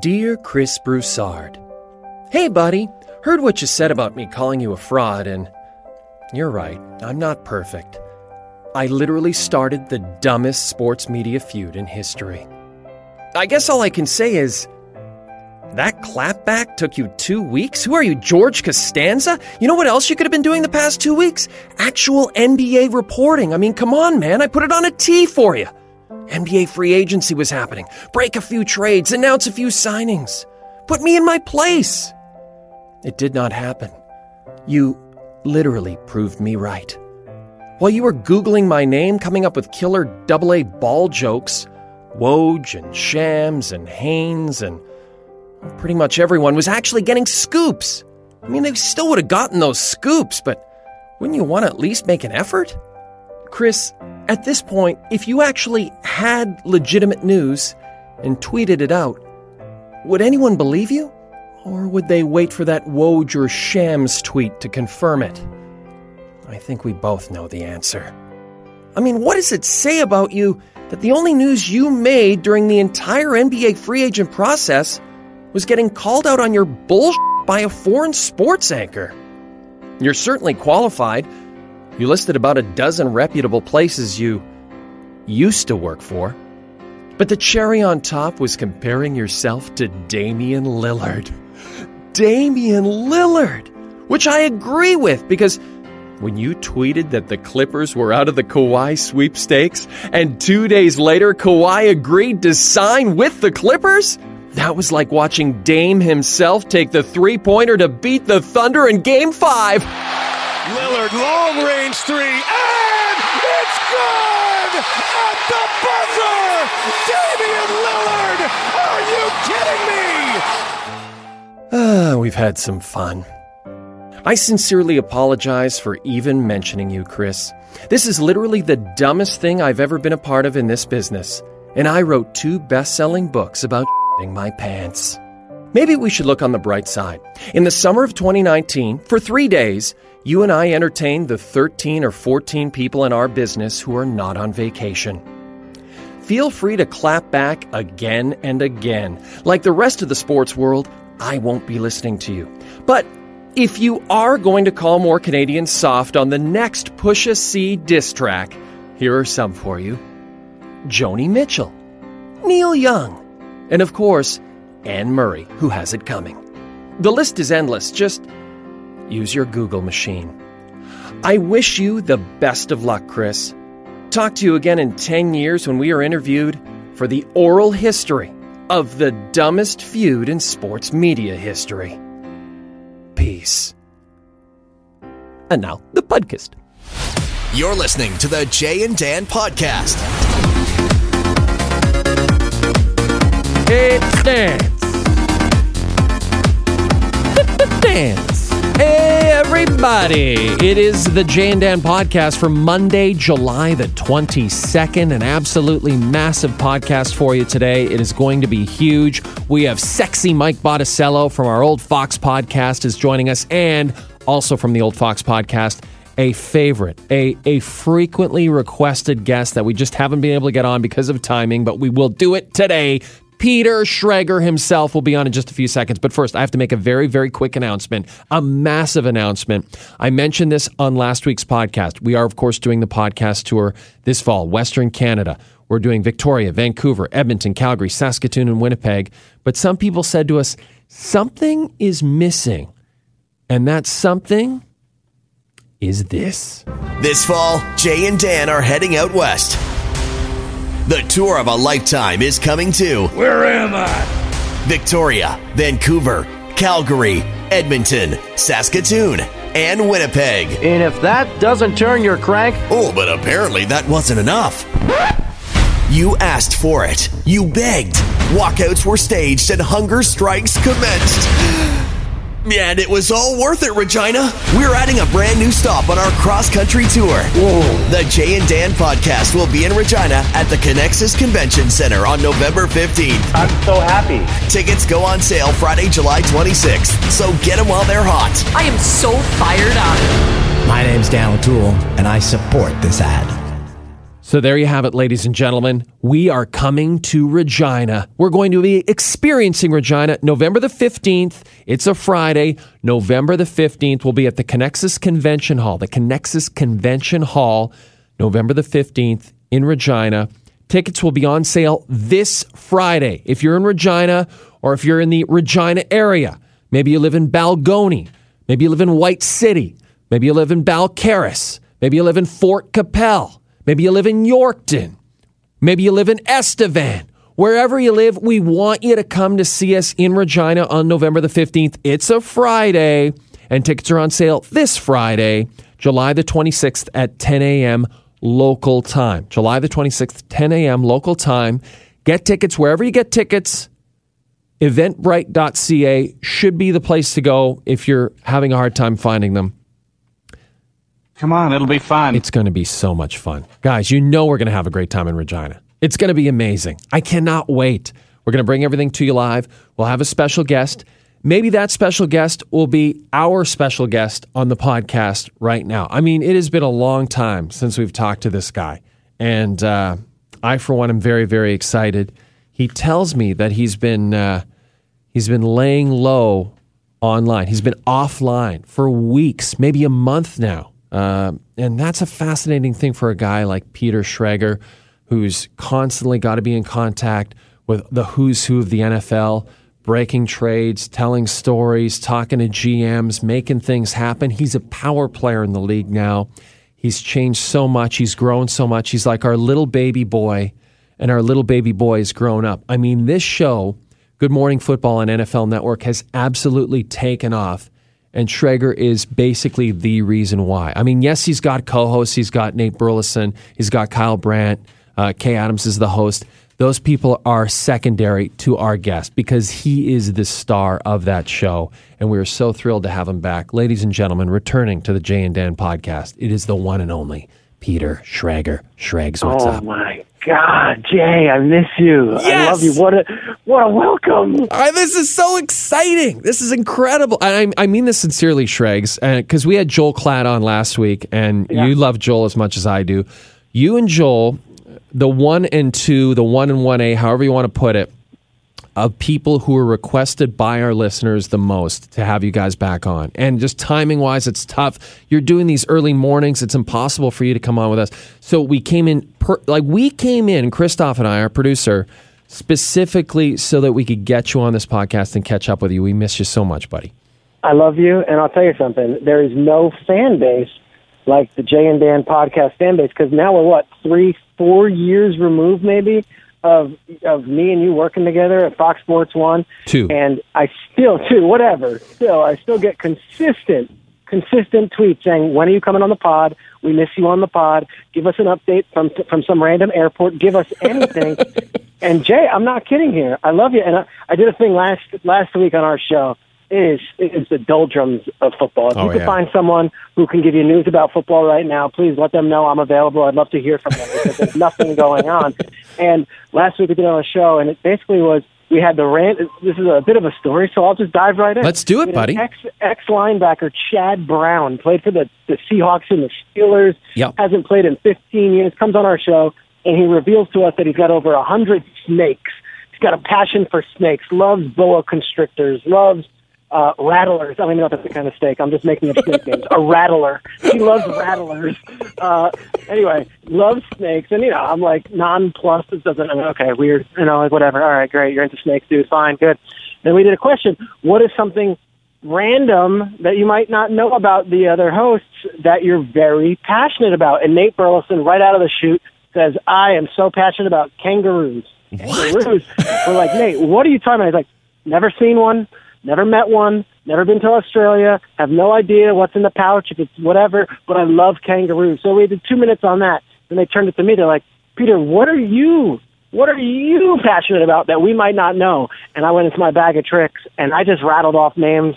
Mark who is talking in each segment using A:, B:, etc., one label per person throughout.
A: Dear Chris Broussard, Hey, buddy, heard what you said about me calling you a fraud, and you're right, I'm not perfect. I literally started the dumbest sports media feud in history. I guess all I can say is that clapback took you two weeks? Who are you, George Costanza? You know what else you could have been doing the past two weeks? Actual NBA reporting. I mean, come on, man, I put it on a tee for you. NBA free agency was happening. Break a few trades, announce a few signings. Put me in my place. It did not happen. You literally proved me right. While you were Googling my name, coming up with killer double A ball jokes, Woj and Shams and Haynes and pretty much everyone was actually getting scoops. I mean, they still would have gotten those scoops, but wouldn't you want to at least make an effort? Chris, at this point, if you actually had legitimate news and tweeted it out, would anyone believe you? Or would they wait for that Woj or Shams tweet to confirm it? I think we both know the answer. I mean, what does it say about you that the only news you made during the entire NBA free agent process was getting called out on your bullshit by a foreign sports anchor? You're certainly qualified. You listed about a dozen reputable places you used to work for. But the cherry on top was comparing yourself to Damian Lillard. Damian Lillard! Which I agree with because when you tweeted that the Clippers were out of the Kawhi sweepstakes and two days later Kawhi agreed to sign with the Clippers, that was like watching Dame himself take the three pointer to beat the Thunder in Game 5.
B: Lillard, long range three, and it's good! At the buzzer! Damian Lillard! Are you kidding me?
A: Ah, we've had some fun. I sincerely apologize for even mentioning you, Chris. This is literally the dumbest thing I've ever been a part of in this business, and I wrote two best selling books about my pants. Maybe we should look on the bright side. In the summer of 2019, for three days, you and I entertain the 13 or 14 people in our business who are not on vacation. Feel free to clap back again and again. Like the rest of the sports world, I won't be listening to you. But if you are going to call more Canadians soft on the next Pusha T diss track, here are some for you Joni Mitchell, Neil Young, and of course, Anne Murray, who has it coming. The list is endless. Just use your Google machine. I wish you the best of luck, Chris. Talk to you again in 10 years when we are interviewed for the oral history of the dumbest feud in sports media history. Peace. And now, the podcast.
C: You're listening to the Jay and Dan podcast.
A: It's dance. dance. Hey, everybody. It is the Jay and Dan podcast for Monday, July the 22nd. An absolutely massive podcast for you today. It is going to be huge. We have sexy Mike Botticello from our Old Fox podcast is joining us, and also from the Old Fox podcast, a favorite, a, a frequently requested guest that we just haven't been able to get on because of timing, but we will do it today. Peter Schrager himself will be on in just a few seconds. But first, I have to make a very, very quick announcement, a massive announcement. I mentioned this on last week's podcast. We are, of course, doing the podcast tour this fall, Western Canada. We're doing Victoria, Vancouver, Edmonton, Calgary, Saskatoon, and Winnipeg. But some people said to us, something is missing. And that something is this.
C: This fall, Jay and Dan are heading out west. The tour of a lifetime is coming to
B: Where am I?
C: Victoria, Vancouver, Calgary, Edmonton, Saskatoon, and Winnipeg.
D: And if that doesn't turn your crank,
C: Oh, but apparently that wasn't enough. You asked for it. You begged. Walkouts were staged and hunger strikes commenced. And it was all worth it, Regina. We're adding a brand new stop on our cross country tour. The Jay and Dan podcast will be in Regina at the Conexus Convention Center on November 15th.
D: I'm so happy.
C: Tickets go on sale Friday, July 26th, so get them while they're hot.
E: I am so fired up.
F: My name's Dan O'Toole, and I support this ad.
A: So there you have it, ladies and gentlemen. We are coming to Regina. We're going to be experiencing Regina November the 15th. It's a Friday. November the 15th. We'll be at the Conexus Convention Hall. The Conexus Convention Hall, November the 15th in Regina. Tickets will be on sale this Friday. If you're in Regina or if you're in the Regina area, maybe you live in Balgonie, maybe you live in White City, maybe you live in Balcarres, maybe you live in Fort Qu'Appelle. Maybe you live in Yorkton. Maybe you live in Estevan. Wherever you live, we want you to come to see us in Regina on November the 15th. It's a Friday, and tickets are on sale this Friday, July the 26th at 10 a.m. local time. July the 26th, 10 a.m. local time. Get tickets wherever you get tickets. Eventbrite.ca should be the place to go if you're having a hard time finding them.
E: Come on, it'll be fun.
A: It's going to be so much fun. Guys, you know we're going to have a great time in Regina. It's going to be amazing. I cannot wait. We're going to bring everything to you live. We'll have a special guest. Maybe that special guest will be our special guest on the podcast right now. I mean, it has been a long time since we've talked to this guy. And uh, I, for one, am very, very excited. He tells me that he's been, uh, he's been laying low online. He's been offline for weeks, maybe a month now uh, and that's a fascinating thing for a guy like Peter Schrager, who's constantly got to be in contact with the who's who of the NFL, breaking trades, telling stories, talking to GMs, making things happen. He's a power player in the league now. He's changed so much. He's grown so much. He's like our little baby boy, and our little baby boy has grown up. I mean, this show, Good Morning Football on NFL Network, has absolutely taken off and Schrager is basically the reason why. I mean, yes, he's got co-hosts. He's got Nate Burleson. He's got Kyle Brandt. Uh, Kay Adams is the host. Those people are secondary to our guest because he is the star of that show, and we are so thrilled to have him back, ladies and gentlemen. Returning to the Jay and Dan podcast, it is the one and only Peter Schrager. Schrags, what's
F: oh
A: up?
F: Oh my God, Jay, I miss you.
A: Yes!
F: I love you. What a what a welcome.
A: Uh, this is so exciting. This is incredible. I, I mean this sincerely, Shregs, because we had Joel Klatt on last week, and
F: Yeah.
A: you love Joel as much as I do. You and Joel, the one and two, the one and one A, however you want to put it, of people who were requested by our listeners the most to have you guys back on. And just timing wise, it's tough. You're doing these early mornings. It's impossible for you to come on with us. So we came in, per, like we came in, Christoph and I, our producer, specifically so that we could get you on this podcast and catch up with you. We miss you so much, buddy.
F: I love you, and I'll tell you something. There is no fan base like the Jay and Dan podcast fan base because now we're what three, four years removed, maybe of of me and you working together at Fox Sports One.
A: Two.
F: and I still two, whatever. Still, I still get consistent, consistent tweets saying, "When are you coming on the pod? We miss you on the pod. Give us an update from from some random airport. Give us anything." and Jay, I'm not kidding here. I love you, and I, I did a thing last last week on our show. Is is the doldrums of football. If
A: Oh,
F: you can
A: yeah.
F: find someone who can give you news about football right now, please let them know I'm available. I'd love to hear from them because there's nothing going on. And last week we did on a show, and it basically was we had the rant. This is a bit of a story, so I'll just dive right in.
A: Let's do it, buddy.
F: Ex ex linebacker Chad Brown played for the the Seahawks and the Steelers.
A: Yep.
F: Hasn't played in 15 years. Comes on our show and he reveals to us that he's got over hundred snakes. He's got a passion for snakes. Loves boa constrictors. Loves uh, rattlers. I don't even know if that's the kind of steak. I'm just making up snake names. A rattler. He loves rattlers. Uh, anyway, loves snakes. And, you know, I'm like, non-plus. It doesn't, I'm like, okay, weird. You know, like, whatever. All right, great. You're into snakes, dude. Fine, good. Then we did a question. What is something random that you might not know about the other hosts that you're very passionate about? And Nate Burleson, right out of the chute, says, I am so passionate about kangaroos. Kangaroos. We're like, Nate, what are you talking about? He's like, never seen one, never met one, never been to Australia, have no idea what's in the pouch, if it's whatever, but I love kangaroos. So we did two minutes on that. And they turned it to me. They're like, Peter, what are you? What are you passionate about that we might not know? And I went into my bag of tricks and I just rattled off names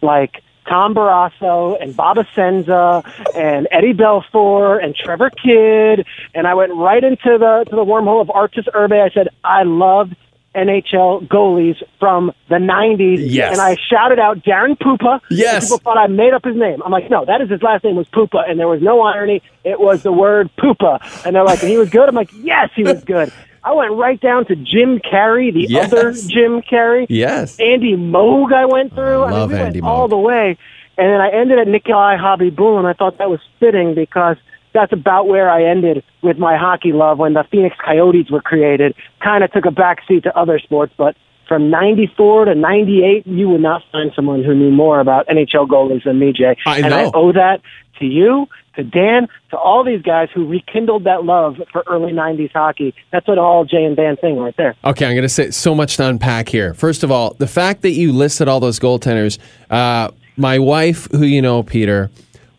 F: like Tom Barrasso and Bob Essensa and Eddie Belfour and Trevor Kidd. And I went right into the to the wormhole of Arturs Irbe. I said, I love NHL goalies from the 90s.
A: Yes.
F: And I shouted out Darren Puppa.
A: Yes.
F: People thought I made up his name. I'm like, no, that is his last name was Puppa. And there was no irony. It was the word Poopa. And they're like, and he was good? I'm like, yes, he was good. I went right down to Jim Carey, the
A: Yes.
F: other Jim Carey.
A: Yes.
F: Andy Moog I went through. I
A: Love
F: mean, we
A: Andy
F: went all the way. And then I ended at Nikolai Khabibulin, and I thought that was fitting because that's about where I ended with my hockey love when the Phoenix Coyotes were created. Kind of took a backseat to other sports, but from 94 to 98, you would not find someone who knew more about NHL goalies than me, Jay.
A: I
F: And I owe that to you, to Dan, to all these guys who rekindled that love for early 90s hockey. That's what all Jay and Dan thing right there.
A: Okay, I'm going to say so much to unpack here. First of all, the fact that you listed all those goaltenders, uh, my wife, who you know, Peter,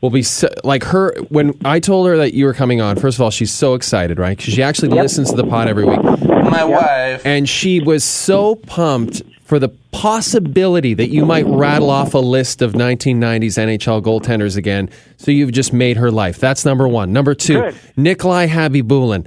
A: will be so, like her when I told her that you were coming on. First of all, she's so excited, right? Because she actually listens to the pod every week,
G: My wife.
A: and she was so pumped for the possibility that you might rattle off a list of 1990s NHL goaltenders again. So you've just made her life. That's number one. Number two,
F: Good.
A: Nikolai Khabibulin,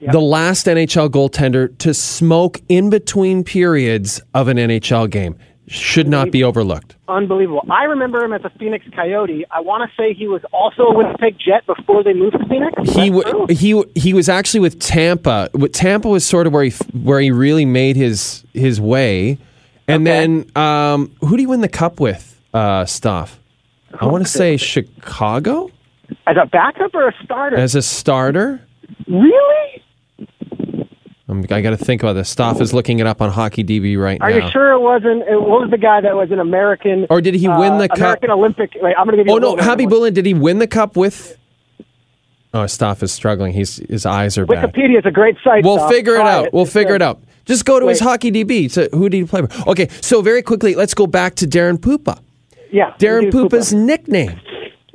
A: the last NHL goaltender to smoke in between periods of an NHL game. Should not be overlooked.
F: Unbelievable. I remember him as a Phoenix Coyote. I want to say he was also a Winnipeg Jet before they moved to Phoenix. Is
A: He w- he he was actually with Tampa. With Tampa was sort of where he where he really made his his way. And
F: Okay.
A: then um, who do you win the cup with, uh, Stoff? I want to say Chicago
F: As a backup or a starter?
A: as a starter.
F: really?
A: Um, I got to think about this. Staff is looking it up on Hockey DB right
F: Are
A: now.
F: Are you sure it wasn't? It, what was the guy that was an American?
A: Or did he win
F: uh,
A: the cup?
F: American Olympic. Wait, I'm going to give you.
A: Oh no,
F: little
A: Bullen, did he win the cup with? Oh, Stoff is struggling. He's his eyes are bad.
F: Wikipedia is a great site.
A: We'll figure it
F: Try
A: out. We'll
F: It's
A: figure it out. Just go to his
F: Wait.
A: hockey DB. So who did he play for? Okay, so very quickly, let's go back to Darren Puppa.
F: Yeah,
A: Darren
F: we do
A: Puppa's
F: Puppa.
A: nickname,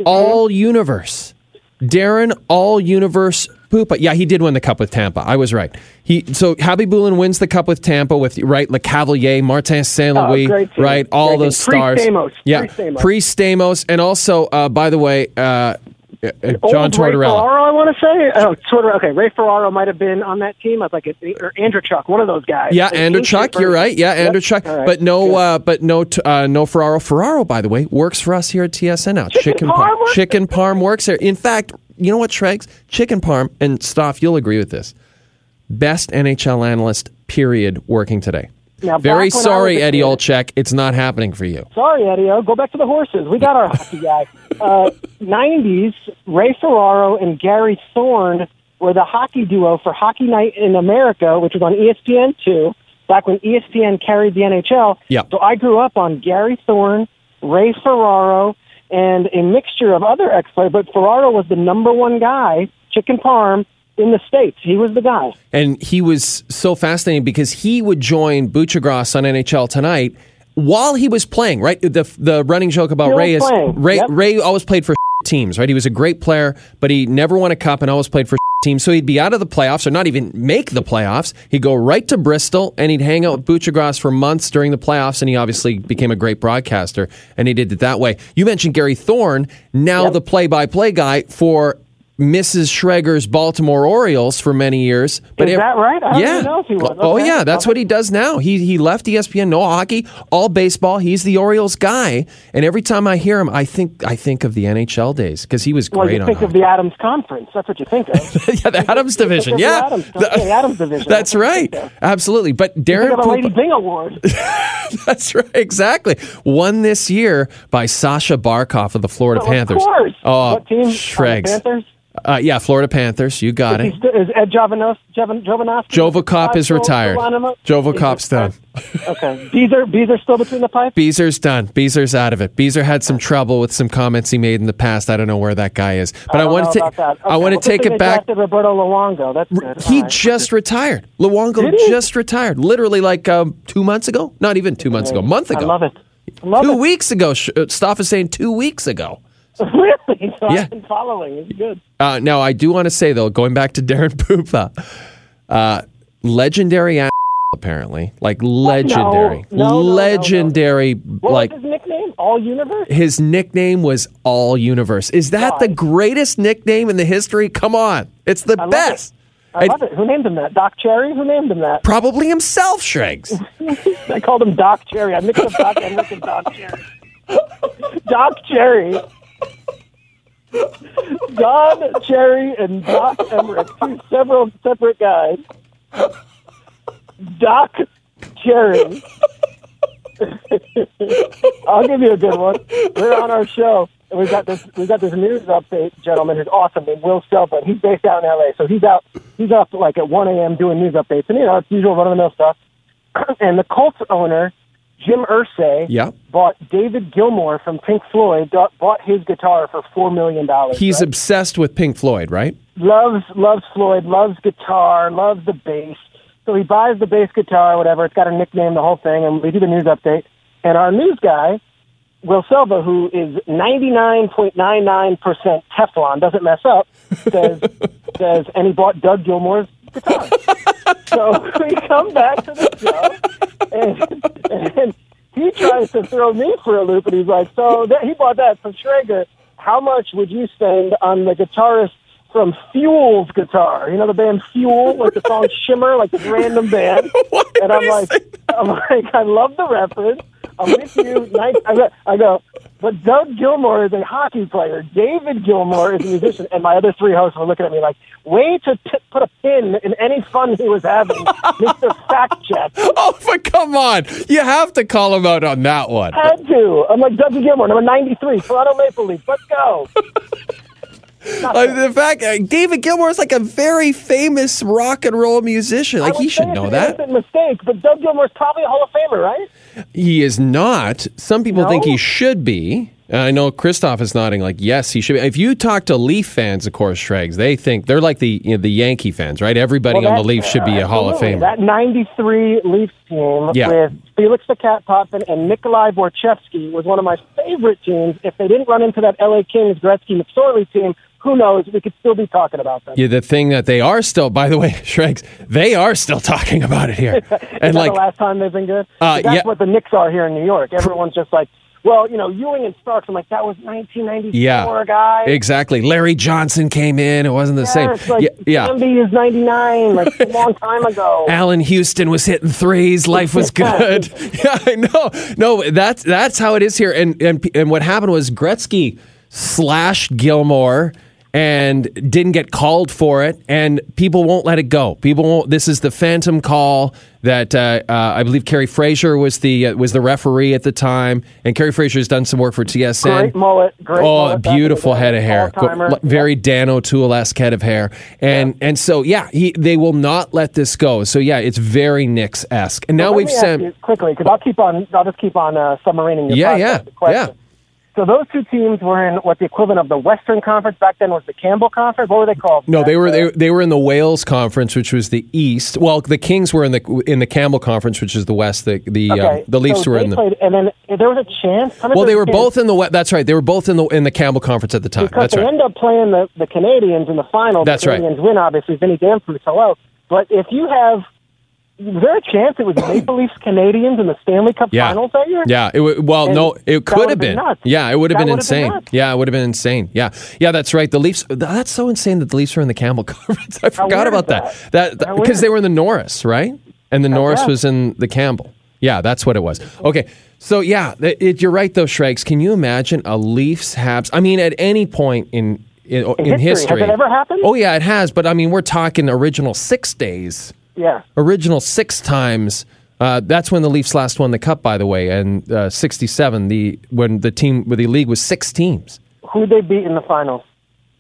A: All Universe. Darren All Universe Puppa. Yeah, he did win the cup with Tampa. I was right. He so Khabibulin wins the cup with Tampa with right Lecavalier, Martin Saint Louis,
F: Oh,
A: right? All
F: Great
A: those
F: team.
A: stars.
F: Pre-Stamkos.
A: Yeah,
F: Pre-Stamkos.
A: pre Stamkos, and also uh, by the way, uh, uh, John
F: Old Ray
A: Tortorella.
F: Ferraro, I want to say. Oh, Tortorella. Okay, Ray Ferraro might have been on that team. I was like, it- or Andreychuk, one of those guys.
A: Yeah,
F: The
A: Andreychuk, you're right. Yeah,
F: Yep.
A: Andreychuk,
F: All right.
A: but no, uh, but no, uh, no Ferraro. Ferraro, by the way, works for us here at TSN now.
F: Chicken Parm works
A: Chicken Parm works there. In fact, you know what, Tregs? Chicken Parm and Stoff, you'll agree with this. Best NHL analyst, period, working today.
F: Now,
A: Very
F: back when I
A: sorry, Eddie
F: kid-
A: Olczyk. It's not happening for you.
F: Sorry, Eddie. O. Go back to the horses. We got our hockey guy. Uh, 90s, Ray Ferraro and Gary Thorne were the hockey duo for Hockey Night in America, which was on E ESPN2, back when ESPN carried the NHL.
A: Yeah.
F: So I grew up on Gary Thorne, Ray Ferraro, and a mixture of other ex-players, but Ferraro was the number one guy, chicken parm, in the States. He was the guy.
A: And he was so fascinating because he would join Buccigross on NHL tonight while he was playing. Right, the the running joke about
F: Still
A: Ray is. Ray
F: Yep.
A: Ray always played for teams. Right, he was a great player, but he never won a cup and always played for teams. So he'd be out of the playoffs or not even make the playoffs. He'd go right to Bristol and he'd hang out with Buccigross for months during the playoffs. And he obviously became a great broadcaster, and he did it that way. You mentioned Gary Thorne, now the play-by-play guy for. Mrs. Schrager's Baltimore Orioles for many years, but
F: Is
A: ev-
F: that right? I don't
A: yeah.
F: even know if he was.
A: Oh yeah, that's what he does now. He he left ESPN, no hockey, all baseball. He's the Orioles guy, and every time I hear him, I think I think of the NHL days because he was great.
F: Well,
A: you
F: think of the Adams Conference. That's what you think of.
A: yeah, the Adams division.
F: of the
A: Yeah,
F: Adams- the Adams division.
A: That's
F: That's
A: right.
F: think.
A: Absolutely. But
F: Think
A: Darren,
F: of a Lady Byng Award.
A: that's right. Exactly. Won this year by Sasha Barkov of the Florida
F: Well,
A: Panthers.
F: Of course.
A: Oh,
F: what team?
A: Shregs.
F: Panthers.
A: Uh, yeah, Florida Panthers. You got
F: Is,
A: it.
F: st- is Ed Jovanovski? Jovan- Jovanovski
A: Jovacop is retired.
F: still on him?
A: Jovacop's done.
F: Okay. Beezer, Beezer still between the pipes?
A: Beezer's done. Beezer's out of it. Beezer had some trouble with some comments he made in the past. I don't know where that guy is, but I,
F: don't
A: want to
F: about that.
A: I
F: Okay,
A: want
F: well,
A: to take it back.
F: Roberto Luongo. That's good.
A: He
F: right.
A: just retired. Luongo just retired, literally like um, two months ago. Not even two months ago. A month ago.
F: I love it. I love
A: Two
F: it.
A: weeks ago. Uh, is saying two weeks ago.
F: really? So
A: Yeah.
F: I've been following. It's good.
A: Uh, now I do want to say though, going back to Darren Pupa, uh, legendary a- apparently, like legendary,
F: no, no, no, no.
A: legendary,
F: What
A: like
F: was his nickname? All Universe?
A: his nickname was All Universe. Is that the greatest nickname in the history? Come on, it's the
F: love
A: best.
F: I love it. Who named him that? Doc Cherry? Who named him that?
A: Probably himself, Shregs.
F: I called him Doc Cherry. I mixed up Doc and Doc Cherry. Doc Cherry. Don Cherry and Doc Emrick, two several separate guys. Doc Cherry. I'll give you a good one. We're on our show, and we've got this we've got this news update gentleman who's awesome named Will Selpa. He's based out in LA, so he's out he's up like at one AM doing news updates, and you know it's usual run of the mill stuff. and the Colts owner, Jim Irsay,
A: Yeah.
F: bought David Gilmour from Pink Floyd, bought- his guitar for four million dollars.
A: He's obsessed with Pink Floyd, right?
F: loves loves Floyd, loves guitar, loves the bass. So he buys the bass guitar, whatever. It's got a nickname, the whole thing, and we do the news update. And our news guy, Will Silva, who is 99.99% Teflon, doesn't mess up, says, says, and he bought Doug Gilmour's so we come back to the show, and, and he tries to throw me for a loop, and he's like, so that, he bought that from Schrager. How much would you spend on the guitarist from Fuel's guitar? You know the band Fuel, like the song Shimmer, like this random band. and I'm like, I'm like, I love the reference. I'm with you. Nice. I go, I go, but Doug Gilmour is a hockey player. David Gilmour is a musician. And my other three hosts were looking at me like, way to p- put a pin in any fun he was having, Mr. Fact Check.
A: Oh, but come on. You have to call him out on that one.
F: I had to. I'm like, Doug Gilmour, number 93, Toronto Maple Leafs. Let's go.
A: Uh, the fact uh, David Gilmour is like a very famous rock and roll musician. Like he should know that.
F: innocent mistake, but Doug Gilmour's probably a Hall of Famer, right?
A: He is not. Some people think he should be. Uh, I know Christoph is nodding like yes, he should be. If you talk to Leaf fans, of course, Shregs, they think they're like the you know, the Yankee fans, right? Everybody
F: Well,
A: on the
F: that-
A: Leafs should be a Hall of. Famer.
F: That 93 Leafs team
A: Yeah.
F: with Felix the Cat Potvin and Nikolai Borschevsky was one of my favorite teams. If they didn't run into that LA Kings Gretzky McSorley team, who knows? We could still be talking about them.
A: Yeah, the thing that they are still, by the way, Shregs, they are still talking about it here.
F: Is
A: and
F: that
A: like,
F: the last time they've been good?
A: Uh,
F: That's
A: yeah.
F: what the Knicks are here in New York. Everyone's just like, well, you know, Ewing and Starks. I'm like, that was 1994,
A: yeah,
F: guy.
A: exactly. Larry Johnson came in; it wasn't the same.
F: like
A: yeah, yeah.
F: Is 99, like a long time ago.
A: Allan Houston was hitting threes. Life was good. yeah, I know. No, that's that's how it is here. And and and what happened was Gretzky slashed Gilmour and didn't get called for it, and people won't let it go. People won't. This is the phantom call that uh, uh, I believe Kerry Fraser was the uh, was the referee at the time, and Kerry Fraser has done some work for TSN.
F: Great mullet, great
A: Oh,
F: mullet
A: beautiful head of hair. Go- very Dan O'Toole esque head of hair, and and so yeah, he they will not let this go. So yeah, it's very Knicks esque. And now
F: Let
A: we've sent.
F: quickly because I'll keep on. I'll just keep on uh, submarining
A: Yeah, yeah, yeah.
F: So those two teams were in what the equivalent of the Western Conference back then was the Campbell Conference. What were they called?
A: No, they were they, they were in the Wales Conference, which was the East. Well, the Kings were in the in the Campbell Conference, which is the West. The the uh,
F: Okay,
A: the Leafs
F: so
A: were in the.
F: Played, and then there was a chance.
A: Well, they were
F: chance?
A: both in the West. That's right. They were both in the in the Campbell Conference at the time.
F: because
A: That's
F: they
A: right.
F: end up playing the the Canadiens in the final.
A: That's
F: the
A: Canadiens
F: right. Win, obviously. Vinny Damphousse, hello. But if you have, was there a chance it was Maple Leafs Canadiens in the Stanley Cup
A: Yeah.
F: Finals that year?
A: Yeah. It, w- well,
F: And
A: no, it could
F: would've been
A: been. Yeah, it would have been
F: would've been
A: insane. yeah, it would have been insane. Yeah, yeah, that's right. The Leafs. That's so insane that the Leafs were in the Campbell Conference. I forgot about that.
F: that?
A: That, because they were in the Norris, right? And the Norris
F: yeah.
A: was in the Campbell. Yeah, that's what it was. Okay, so yeah, it, it- you're right though, Shregs. Can you imagine a Leafs Habs? I mean, at any point in in, in
F: history. Has it ever happened?
A: Oh yeah, it has. But I mean, we're talking original six days
F: Yeah.
A: original six times. Uh, that's when the Leafs last won the cup, by the way, and uh, '67. The when the team, with the league was six teams.
F: Who'd they beat in the finals?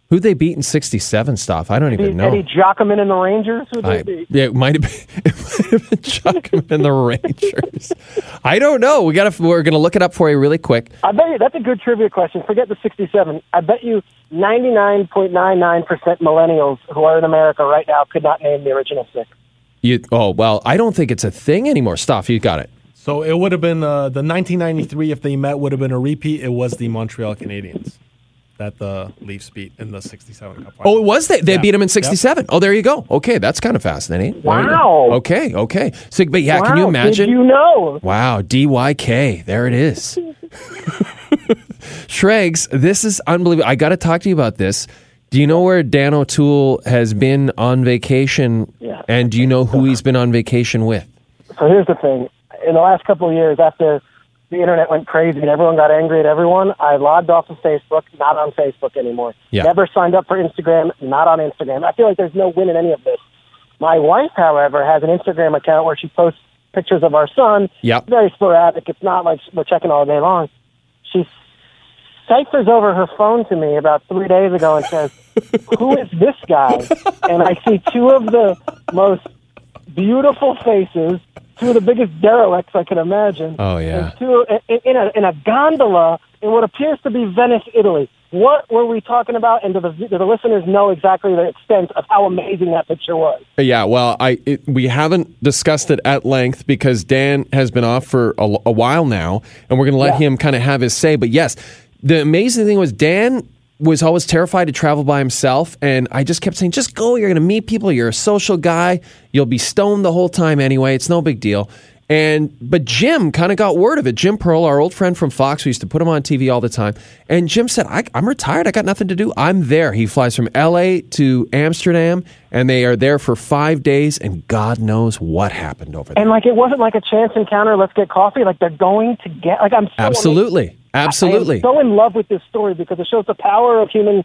A: Who they beat in '67? Stuff I don't even know.
F: Eddie Giacomin and the Rangers? Who'd they
A: I,
F: beat?
A: yeah, it might have been. It might have been and the Rangers. I don't know. We got. We're going to look it up for you really quick.
F: I bet you that's a good trivia question. Forget the 67. I bet you 99.99% millennials who are in America right now could not name the original six.
A: You. Oh well, I don't think it's a thing anymore. Stuff. You got it.
G: So it would have been uh, the 1993 if they met would have been a repeat. It was the Montreal Canadiens that the Leafs beat in the 67 Cup.
A: Oh, it was they. They
G: Yeah.
A: beat him in
G: Yep.
A: '67. Oh, there you go. Okay, that's kind of fascinating. There you.
F: Wow.
A: Okay. Okay. So, but yeah, can you imagine?
F: Did you know?
A: Wow, DYK. There it is. Shregs, this is unbelievable. I got to talk to you about this. Do you know where Dan O'Toole has been on vacation?
F: Yeah.
A: And do you know who he's been on vacation with?
F: So here's the thing. In the last couple of years, after the internet went crazy and everyone got angry at everyone, I logged off of Facebook, not on Facebook anymore.
A: Yeah.
F: Never signed up for Instagram, not on Instagram. I feel like there's no win in any of this. My wife, however, has an Instagram account where she posts pictures of our son.
A: Yep.
F: Very sporadic. It's not like we're checking all day long. She ciphers over her phone to me about three days ago and says, Who is this guy? And I see two of the most beautiful faces, two of the biggest derelicts I can imagine.
A: Oh, yeah.
F: And two in, in a in a gondola in what appears to be Venice, Italy. What were we talking about? And do the, do the listeners know exactly the extent of how amazing that picture was?
A: Yeah, well, I it, we haven't discussed it at length because Dan has been off for a, a while now, and we're going to let
F: Yeah.
A: him kind of have his say. But yes, the amazing thing was Dan was always terrified to travel by himself, and I just kept saying, "Just go. You're going to meet people. You're a social guy. You'll be stoned the whole time anyway. It's no big deal." And but Jim kind of got word of it. Jim Pearl, our old friend from Fox, we used to put him on TV all the time. And Jim said, I, "I'm retired. I got nothing to do. I'm there." He flies from L.A. to Amsterdam, and they are there for five days. And God knows what happened over there.
F: And like it wasn't like a chance encounter. Let's get coffee. Like they're going to get. Like I'm so
A: Absolutely, absolutely.
F: So in love with this story because it shows the power of human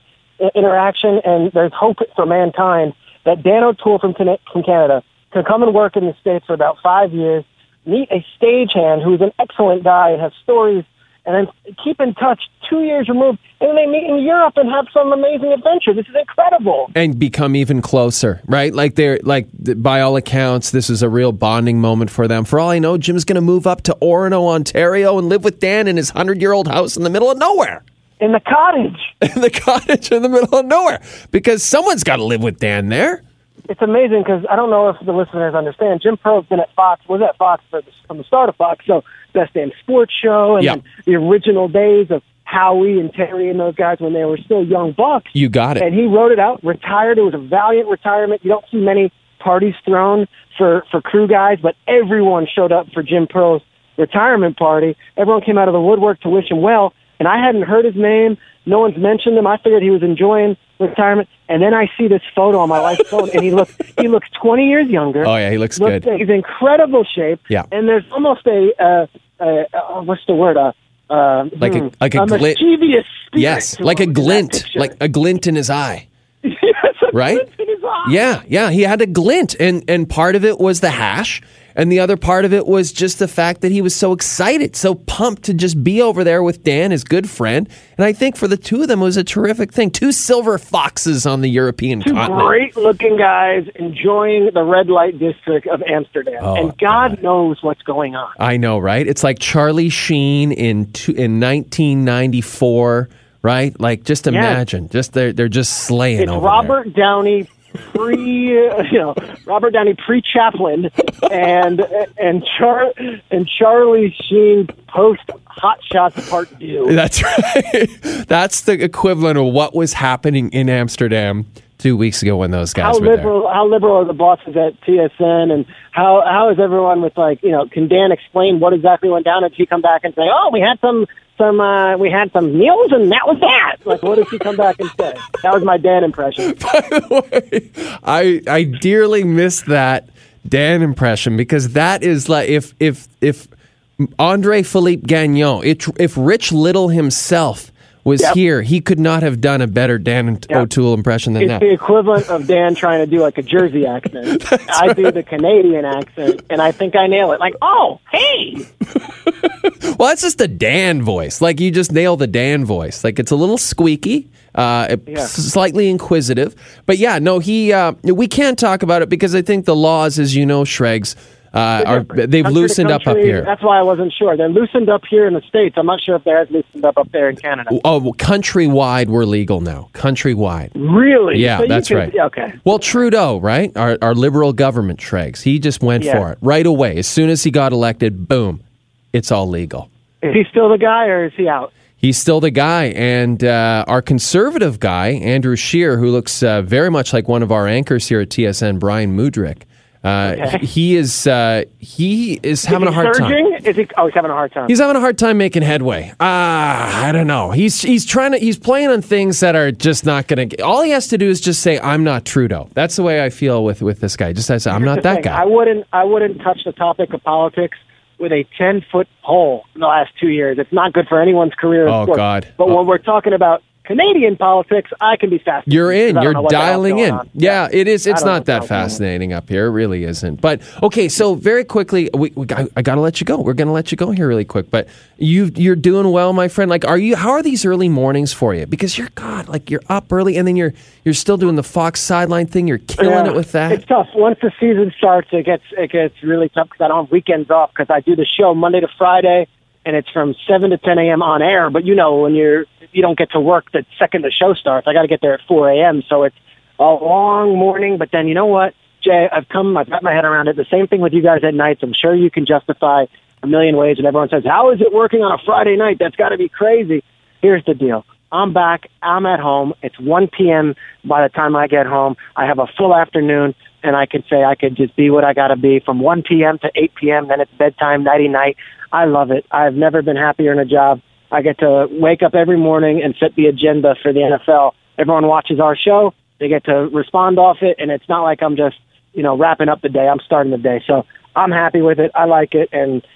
F: interaction and there's hope for mankind that Dan O'Toole from, from Canada can come and work in the States for about five years, meet a stagehand who's an excellent guy and has stories, and then keep in touch two years removed, and then they meet in Europe and have some amazing adventure. This is incredible.
A: and become even closer, right? Like they're like by all accounts, this is a real bonding moment for them. For all I know, Jim's going to move up to Orono, Ontario, and live with Dan in his hundred-year-old house in the middle of nowhere,
F: In the cottage.
A: in the cottage in the middle of nowhere, because someone's got to live with Dan there.
F: It's amazing because I don't know if the listeners understand. Jim Pearl's been at Fox, was at Fox the, from the start of Fox, so Best Damn Sports Show and then the original days of Howie and Terry and those guys when they were still young bucks.
A: You got it.
F: And he wrote it out, retired. It was a valiant retirement. You don't see many parties thrown for, for crew guys, but everyone showed up for Jim Pearl's retirement party. Everyone came out of the woodwork to wish him well, and I hadn't heard his name. No one's mentioned him. I figured he was enjoying retirement, and then I see this photo on my wife's phone, and he looks he looks 20 years younger.
A: Oh, yeah, he looks good.
F: He's in incredible shape.
A: Yeah.
F: and there's almost a uh, uh, uh, what's the word? Uh, uh,
A: Like a-
F: hmm,
A: like a
F: mischievous spirit
A: Yes, like a
F: him in that
A: glint, like a glint in his eye.
F: Yes, a
A: right?
F: glint in his eye.
A: Yeah, yeah, he had a glint, and and part of it was the hash, and the other part of it was just the fact that he was so excited, so pumped to just be over there with Dan, his good friend. And I think for the two of them, it was a terrific thing. Two silver foxes on the European
F: Two
A: continent.
F: great looking guys enjoying the red light district of Amsterdam.
A: Oh,
F: and God, knows what's going on.
A: I know, right? It's like Charlie Sheen in two, in 1994, right? Like, just imagine, just they're they're just slaying
F: It's Robert Downey pre, you know, Robert Downey pre Chaplin and and Char and Charlie Sheen post Hot Shots Part Two.
A: That's right. That's the equivalent of what was happening in Amsterdam two weeks ago when those guys
F: How
A: were
F: liberal? How liberal are the bosses at TSN, and how how is everyone with like you know? Can Dan explain what exactly went down? And he come back and say, "Oh, we had some some uh, we had some meals, and that was that." Like, what does he come back and say? That was my Dan impression.
A: there. I I dearly miss that Dan impression because that is like if if if Andre Philippe Gagnon, if Rich Little himself was
F: Yep.
A: here, he could not have done a better Dan
F: Yep.
A: O'Toole impression than
F: It's
A: that.
F: the equivalent of Dan trying to do like a Jersey accent. I do the Canadian accent, and I think I nail it. Like, oh, hey,
A: Well, that's just a Dan voice. Like you just nail the Dan voice. Like it's a little squeaky, uh,
F: Yeah.
A: slightly inquisitive. But yeah, no, he. Uh, we can't talk about it because I think the laws, as you know, Shregs, uh, are they've
F: Country
A: loosened up up here.
F: That's why I wasn't sure. They're loosened up here in the states. I'm not sure if they're as loosened up up there in Canada.
A: Oh, well, countrywide, we're legal now. Countrywide.
F: Really?
A: Yeah,
F: So
A: that's
F: can-
A: right.
F: yeah, Okay.
A: Well, Trudeau, right? Our, our liberal government, Shregs, he just went
F: Yeah.
A: for it right away. As soon as he got elected, boom, it's all legal.
F: Is he still the guy, or is he out?
A: He's still the guy. And uh, our conservative guy, Andrew Scheer, who looks uh, very much like one of our anchors here at TSN, Bryan Mudryk, Uh,
F: Okay.
A: He is uh, he is having
F: is
A: a
F: he
A: hard time.
F: Is he? Oh, he's having a hard time.
A: He's having a hard time making headway. Ah, I don't know. He's he's trying to he's playing on things that are just not going to. All he has to do is just say, "I'm not Trudeau." That's the way I feel with with this guy. Just I say, "I'm
F: Here's
A: not that
F: thing.
A: guy."
F: I wouldn't. I wouldn't touch the topic of politics with a ten foot pole in the last two years. It's not good for anyone's career.
A: Oh,
F: sports.
A: God.
F: But
A: Oh.
F: when we're talking about Canadian politics, I can be fascinated.
A: You're in. You're
F: know what the hell's
A: dialing in.
F: on.
A: Yeah, it is. It's not that fascinating up here. It really isn't. But okay, so very quickly, we, we got, I got to let you go. We're going to let you go here really quick. But you you're doing well, my friend. Like, are you? How are these early mornings for you? Because you're God, like you're up early, and then you're you're still doing the Fox sideline thing. You're killing
F: Yeah,
A: it with that.
F: It's tough. Once the season starts, it gets it gets really tough because I don't have weekends off because I do the show Monday to Friday, and it's from seven to ten a.m. on air. But you know, when you're you don't get to work the second the show starts, I got to get there at four a.m. So it's a long morning. But then you know what, Jay, I've come, I've got my head around it. The same thing with you guys at nights. I'm sure you can justify a million ways, and everyone says, "How is it working on a Friday night? That's got to be crazy." Here's the deal. I'm back. I'm at home. It's 1 p.m. by the time I get home. I have a full afternoon, and I can say I could just be what I got to be from 1 p.m. to 8 p.m. Then it's bedtime, nighty night. I love it. I've never been happier in a job. I get to wake up every morning and set the agenda for the NFL. Everyone watches our show. They get to respond off it, and it's not like I'm just, you know, wrapping up the day. I'm starting the day. So I'm happy with it. I like it, and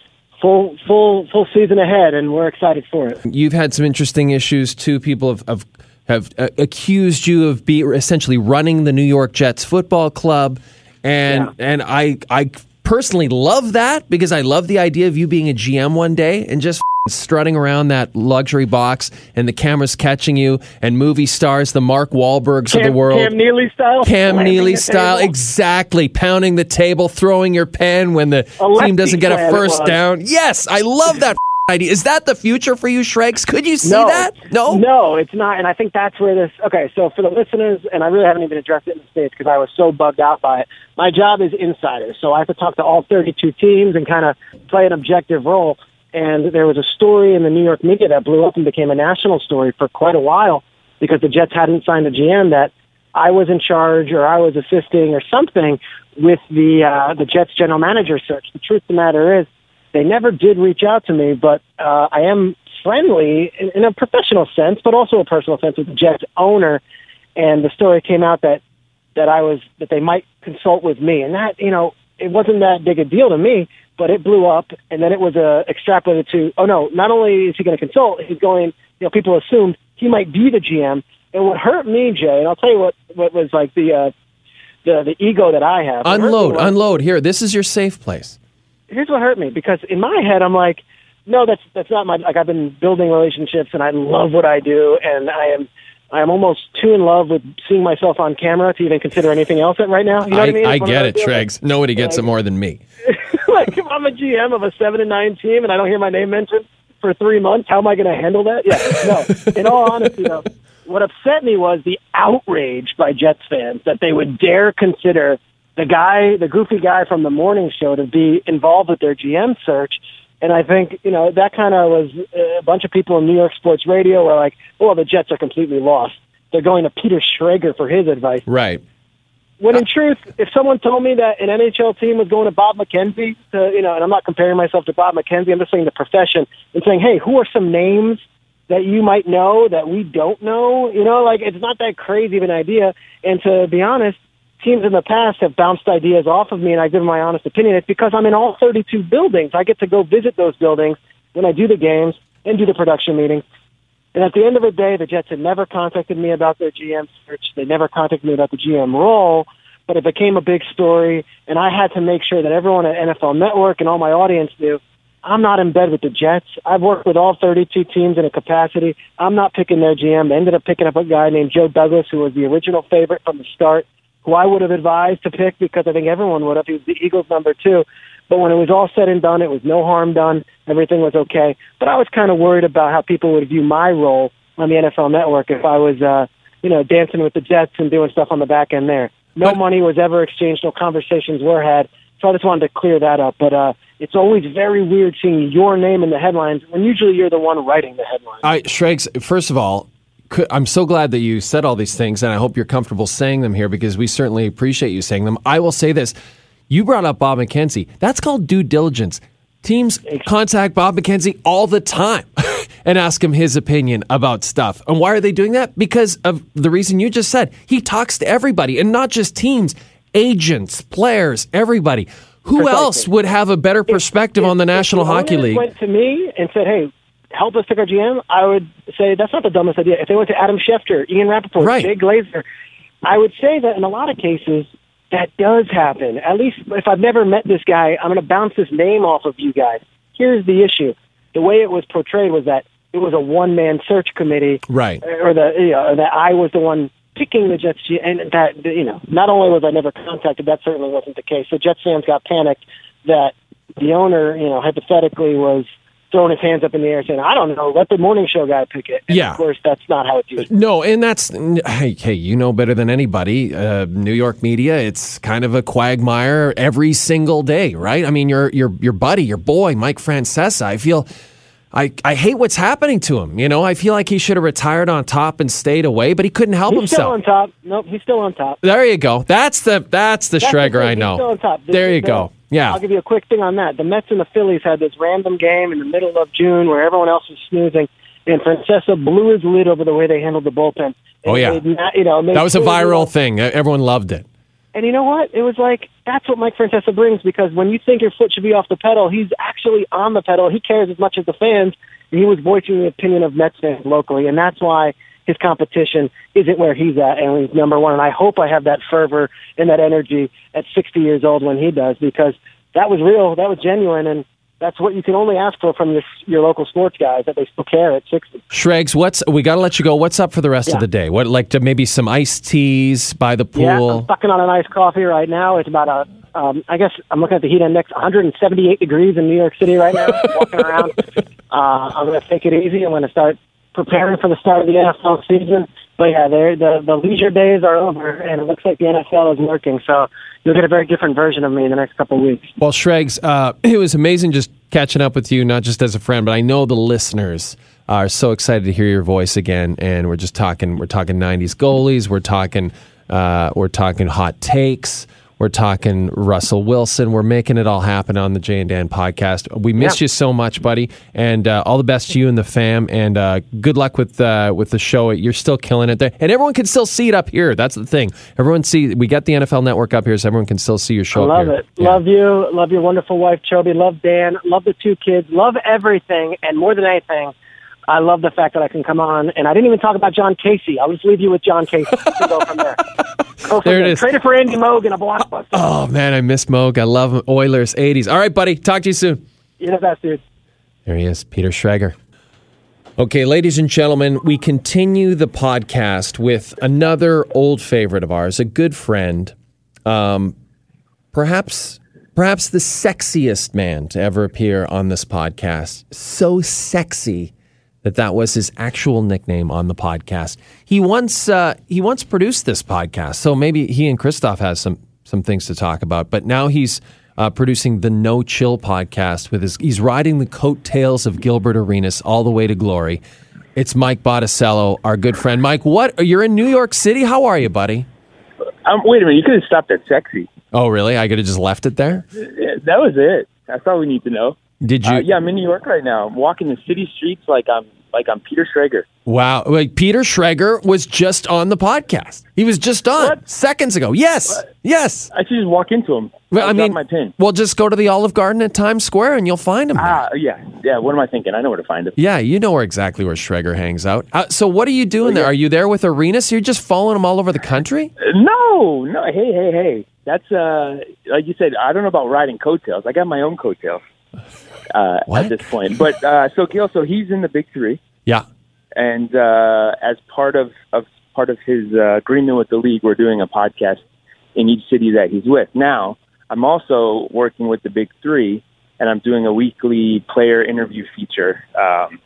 F: full, full, full season ahead, and we're excited for it.
A: You've had some interesting issues too. People have have, have uh, accused you of be essentially running the New York Jets football club, and
F: Yeah.
A: and I I personally love that because I love the idea of you being a GM one day and just strutting around that luxury box and the cameras catching you and movie stars, the Mark Wahlbergs of the world.
F: Cam Neely style.
A: Cam Neely style,
F: table.
A: exactly. Pounding the table, throwing your pen when the
F: A
A: team doesn't get a first down. Yes, I love that idea. Is that the future for you, Shregs? Could you see
F: no,
A: that? No.
F: no, it's not. And I think that's where this. Okay, so for the listeners, and I really haven't even addressed it in the states because I was so bugged out by it. My job is insider, so I have to talk to all 32 teams and kind of play an objective role. And there was a story in the New York media that blew up and became a national story for quite a while because the Jets hadn't signed a GM that I was in charge or I was assisting or something with the uh, the Jets general manager search. The truth of the matter is, they never did reach out to me, but uh, I am friendly in, in a professional sense, but also a personal sense with the Jets owner. And the story came out that that I was that they might consult with me, and that you know it wasn't that big a deal to me, but it blew up, and then it was uh, extrapolated to oh no, not only is he going to consult, he's going. You know, people assumed he might be the GM, and what hurt me, Jay, and I'll tell you what what was like the uh, the the ego that I have. What hurt me
A: Unload,
F: was-
A: unload. Here, this is your safe place.
F: Here's what hurt me because in my head I'm like, no, that's that's not my like I've been building relationships and I love what I do and I am I am almost too in love with seeing myself on camera to even consider anything else right now. You know
A: I,
F: what I mean?
A: I
F: It's one of
A: get it, Shregs. Nobody gets it more than me.
F: like if I'm a GM of a seven and nine team and I don't hear my name mentioned for three months, how am I going to handle that? Yeah, no. In all honesty, though, what upset me was the outrage by Jets fans that they would dare consider the guy, the goofy guy from the morning show, to be involved with their GM search. And I think you know that kind of was uh, a bunch of people in New York sports radio were like, "Well, the Jets are completely lost. They're going to Peter Schrager for his advice."
A: Right.
F: When in truth, if someone told me that an NHL team was going to Bob McKenzie, to, you know, and I'm not comparing myself to Bob McKenzie, I'm just saying the profession and saying, hey, who are some names that you might know that we don't know? You know, like it's not that crazy of an idea. And to be honest, teams in the past have bounced ideas off of me, and I give my honest opinion. It's because I'm in all 32 buildings. I get to go visit those buildings when I do the games and do the production meetings. And at the end of the day, the Jets had never contacted me about their GM search. They never contacted me about the GM role, but it became a big story, and I had to make sure that everyone at NFL Network and all my audience knew I'm not in bed with the Jets. I've worked with all 32 teams in a capacity. I'm not picking their GM. They ended up picking up a guy named Joe Douglas, who was the original favorite from the start, who I would have advised to pick because I think everyone would have. He was the Eagles' number two. But when it was all said and done, it was no harm done. Everything was okay. But I was kind of worried about how people would view my role on the NFL Network if I was, uh, you know, dancing with the Jets and doing stuff on the back end there. No
A: But-
F: money was ever exchanged. No conversations were had. So I just wanted to clear that up. But uh, it's always very weird seeing your name in the headlines when usually you're the one writing the headlines.
A: All right, Shregs, first of all, could, I'm so glad that you said all these things, and I hope you're comfortable saying them here because we certainly appreciate you saying them. I will say this. You brought up Bob McKenzie. That's called due diligence. Teams contact Bob McKenzie all the time and ask him his opinion about stuff. And why are they doing that? Because of the reason you just said. He talks to everybody, and not just teams, agents, players, everybody. Who
F: Precisely.
A: else would have a better perspective
F: If-
A: on the National
F: the
A: Hockey League?
F: Went to me and said, "Hey, help us pick our GM." I would say that's not the dumbest idea. If they went to Adam Schefter, Ian Rapoport,
A: Right.
F: Jay Glazer, I would say that in a lot of cases that does happen. At least if I've never met this guy, I'm going to bounce this name off of you guys. Here's the issue: the way it was portrayed was that it was a one-man search committee,
A: Right.
F: Or the you know, that I was the one picking the Jets, and that you know, not only was I never contacted, that certainly wasn't the case. So Jets fans got panicked that the owner, you know, hypothetically was throwing his hands up in the air saying, "I don't know, let the morning show guy pick it." And
A: Yeah.
F: of course, that's not how it's used.
A: No, and that's hey, hey, you know better than anybody. Uh, New York media, it's kind of a quagmire every single day, right? I mean, your your your buddy, your boy, Mike Francesa. I feel, I I hate what's happening to him. You know, I feel like he should have retired on top and stayed away, but he couldn't help himself.
F: He's still on top. Nope, he's still on top.
A: There you go. That's the that's the
F: That's the
A: Schrager
F: thing,
A: I
F: he's
A: know.
F: still on top. The-
A: There you
F: the-
A: go. Yeah.
F: I'll give you a quick thing on that. The Mets and the Phillies had this random game in the middle of June where everyone else was snoozing, and Francesa blew his lid over the way they handled the bullpen.
A: Oh, yeah.
F: ma- you know,
A: That was a viral thing. Everyone loved it.
F: And you know what? It was like that's what Mike Francesa brings because when you think your foot should be off the pedal, he's actually on the pedal. He cares as much as the fans. And he was voicing the opinion of Mets fans locally, and that's why his competition isn't where he's at, and he's number one. And I hope I have that fervor and that energy at 60 years old when he does, because that was real, that was genuine, and that's what you can only ask for from your your local sports guys that they still care at 60.
A: Shregs, what's we got to let you go. What's up for the rest of the day? What like to maybe some iced teas by the pool?
F: Yeah, I'm
A: pool?
F: sucking on an nice coffee right now. It's about a, um, I guess I'm looking at the heat index, 178 degrees in New York City right now. walking around. Uh, I'm going to take it easy. I'm going to start preparing for the start of the NFL season. But yeah, the the leisure days are over, and it looks like the NFL is working. So you'll get a very different version of me in the next couple of weeks.
A: Well, Shregs, uh, it was amazing just catching up with you, not just as a friend, but I know the listeners are so excited to hear your voice again. And we're just talking, we're talking '90s goalies, we're talking, uh, we're talking hot takes, we're talking Russell Wilson. We're making it all happen on the Jay and Dan podcast. We miss
F: Yeah.
A: you so much, buddy, and uh, all the best to you and the fam. And uh, good luck with uh, with the show. You're still killing it there, and everyone can still see it up here. That's the thing. Everyone see we got the NFL Network up here, so everyone can still see your show.
F: I love it.
A: Yeah.
F: Love you. Love your wonderful wife, Chobi. Love Dan. Love the two kids. Love everything. And more than anything, I love the fact that I can come on. And I didn't even talk about Jon Casey. I'll just leave you with Jon Casey. Can go from there. Go from
A: There it
F: there.
A: is.
F: Trade it for Andy Moog in a blockbuster.
A: Oh man, I miss Moog. I love him. Oilers, 80s. All right, buddy. Talk to you soon.
F: You're the best, dude.
A: There he is, Peter Schrager. Okay, ladies and gentlemen, we continue the podcast with another old favorite of ours, a good friend, um, perhaps perhaps the sexiest man to ever appear on this podcast. So sexy that that was his actual nickname on the podcast. He once uh, he once produced this podcast, so maybe he and Christoph has some some things to talk about. But now he's uh, producing the No Chill podcast with his. He's riding the coattails of Gilbert Arenas all the way to glory. It's Mike Botticello, our good friend. Mike, what? You're in New York City. How are you, buddy?
H: Um, wait a minute, you could have stopped at sexy.
A: Oh, really? I could have just left it there.
H: Yeah, that was it. That's all we need to know.
A: Did you?
H: Uh, yeah, I'm in New York right now. I'm walking the city streets like I'm like I'm Peter Schrager.
A: Wow. Like Peter Schrager was just on the podcast. He was just on
H: What?
A: seconds ago. Yes. Yes.
H: I should just walk into him.
A: Well, I mean,
H: my pin.
A: well, just go to the Olive Garden at Times Square and you'll find him.
H: Ah, yeah, yeah. What am I thinking? I know where to find him.
A: Yeah, you know where exactly where Schrager hangs out. Uh, so, what are you doing there?
H: yeah.
A: Are you there with Arenas? You're just following him all over the country?
H: Uh, No, no. Hey, hey, hey. That's uh, like you said. I don't know about riding coattails. I got my own coattails uh, at this point. But uh, so Gil, so he's in the big three.
A: Yeah.
H: and uh, as part of, of part of his uh, agreement with the league, we're doing a podcast in each city that he's with. Now, I'm also working with the Big Three, and I'm doing a weekly player interview feature um,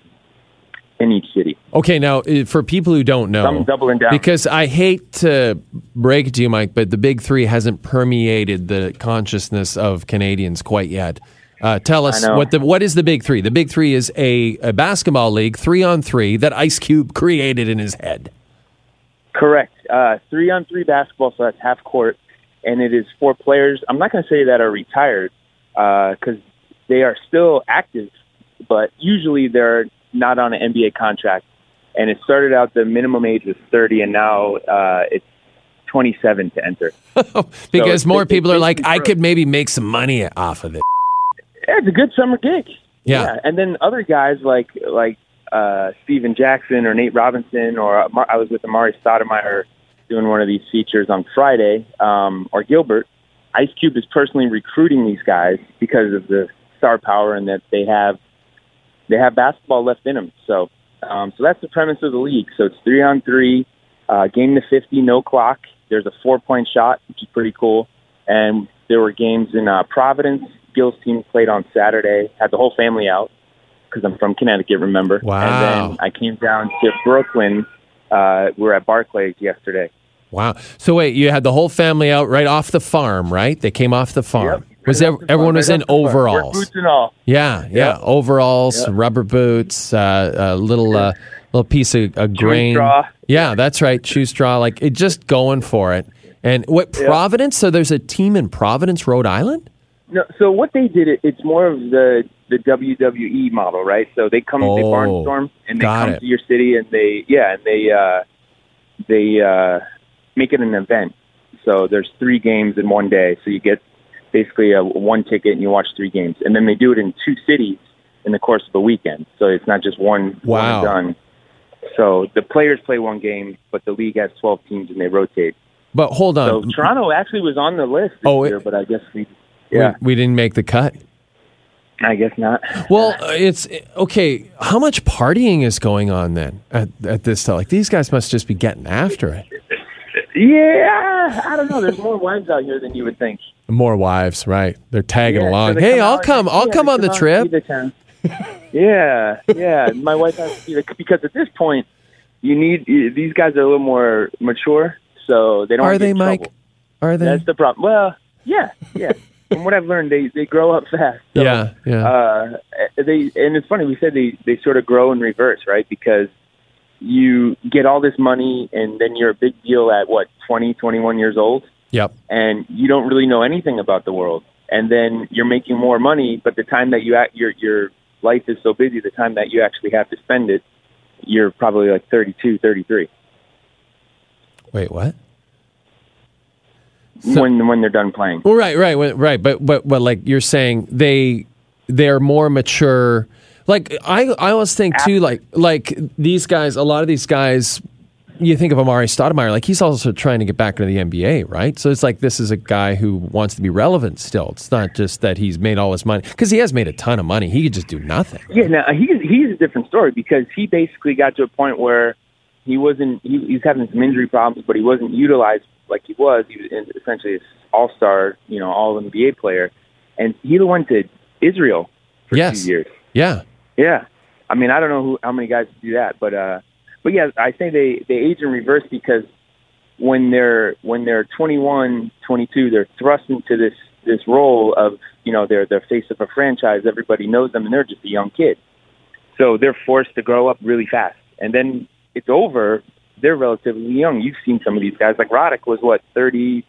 H: in each city.
A: Okay, now uh, for people who don't know,
H: I'm doubling down.
A: because I hate to break it to you, Mike, but the Big Three hasn't permeated the consciousness of Canadians quite yet. Uh, tell us what the what is the Big Three? The Big Three is a, a basketball league, three on three, that Ice Cube created in his head.
H: Correct. Uh, three on three basketball, so that's half court. and it is for players. I'm not going to say that are retired because they are still active, but usually they're not on an NBA contract. And it started out the minimum age was 30, and now uh, it's 27 to enter.
A: because
H: So
A: more people are like, I could maybe make some money off of it.
H: Yeah, it's a good summer gig.
A: Yeah.
H: and then other guys like like uh, Steven Jackson or Nate Robinson, or Amar- I was with Amar'e Stoudemire doing one of these features on Friday, um, or Gilbert. Ice Cube is personally recruiting these guys because of the star power and that they have they have basketball left in them. So, um, so that's the premise of the league. So it's three on three, uh, game to fifty, no clock. There's a four point shot, which is pretty cool. And there were games in uh, Providence. Gil's team played on Saturday. Had the whole family out because I'm from Connecticut. Remember?
A: Wow.
H: And then I came down to Brooklyn. Uh, we we're at Barclays yesterday.
A: Wow. So wait, you had the whole family out right off the farm, right? They came off the farm.
H: Yep.
A: Was
H: Right
A: ev-
H: off the
A: everyone was in
H: off the farm. Work
A: overalls?
H: boots and all.
A: Yeah, yeah,
H: Yep.
A: overalls,
H: Yep.
A: rubber boots, uh, a little uh, little piece of a grain.
H: straw.
A: Yeah, that's right, shoe straw. Like it, just going for it. And what Providence? So there's a team in Providence, Rhode Island.
H: No, so what they did, it, it's more of the the WWE model, right? So they come, they
A: Oh,
H: barnstorm, and they come
A: it.
H: to your city, and they, yeah, and they, uh, they uh, make it an event. So there's three games in one day, so you get basically a one ticket and you watch three games, and then they do it in two cities in the course of a weekend. So it's not just one
A: Wow.
H: one done. So the players play one game, but the league has 12 teams and they rotate.
A: But hold on, So
H: Toronto actually was on the list this
A: Oh, it-
H: year, but I guess we, yeah,
A: we didn't make the cut.
H: I guess not.
A: Well, it's okay. How much partying is going on then at, at this time? Like these guys must just be getting after it.
H: Yeah, I don't know. There's more wives out here than you would think.
A: More wives, right? They're tagging
H: Yeah, so
A: along.
H: they
A: Hey,
H: come
A: I'll come. I'll come on the trip.
H: yeah, yeah. My wife has to because at this point, you need these guys are a little more mature, so they don't.
A: Are they, Mike?
H: trouble.
A: Are they?
H: That's the problem. Well, yeah, yeah. From what I've learned, they they grow up fast. So,
A: yeah, yeah.
H: uh, they and it's funny. We said they they sort of grow in reverse, right? Because you get all this money, and then you're a big deal at what 20, 21 years old
A: yep.
H: and you don't really know anything about the world. And then you're making more money, but the time that you act, your your life is so busy, the time that you actually have to spend it, you're probably like 32, 33
A: Wait, what? So-
H: when when they're done playing.
A: Well, right, right, right. But but but like you're saying, they they're more mature. Like I I always think too, like like these guys. A lot of these guys, you think of Amar'e Stoudemire, like he's also trying to get back into the NBA, right? So it's like this is a guy who wants to be relevant still. It's not just that he's made all his money because he has made a ton of money. He could just do nothing.
H: Yeah, now he's he's a different story because he basically got to a point where he wasn't he, he's having some injury problems, but he wasn't utilized like he was. He was essentially an all star, you know, all NBA player, and he went to Israel for
A: Yes.
H: two years.
A: Yeah,
H: Yeah, I mean, I don't know who, how many guys do that, but uh, but yeah, I think they they age in reverse because when they're when they're 21, 22, they're thrust into this this role of you know they're the face of a franchise. Everybody knows them, and they're just a young kid, so they're forced to grow up really fast. And then it's over. They're relatively young. You've seen some of these guys. Like Roddick was what thirty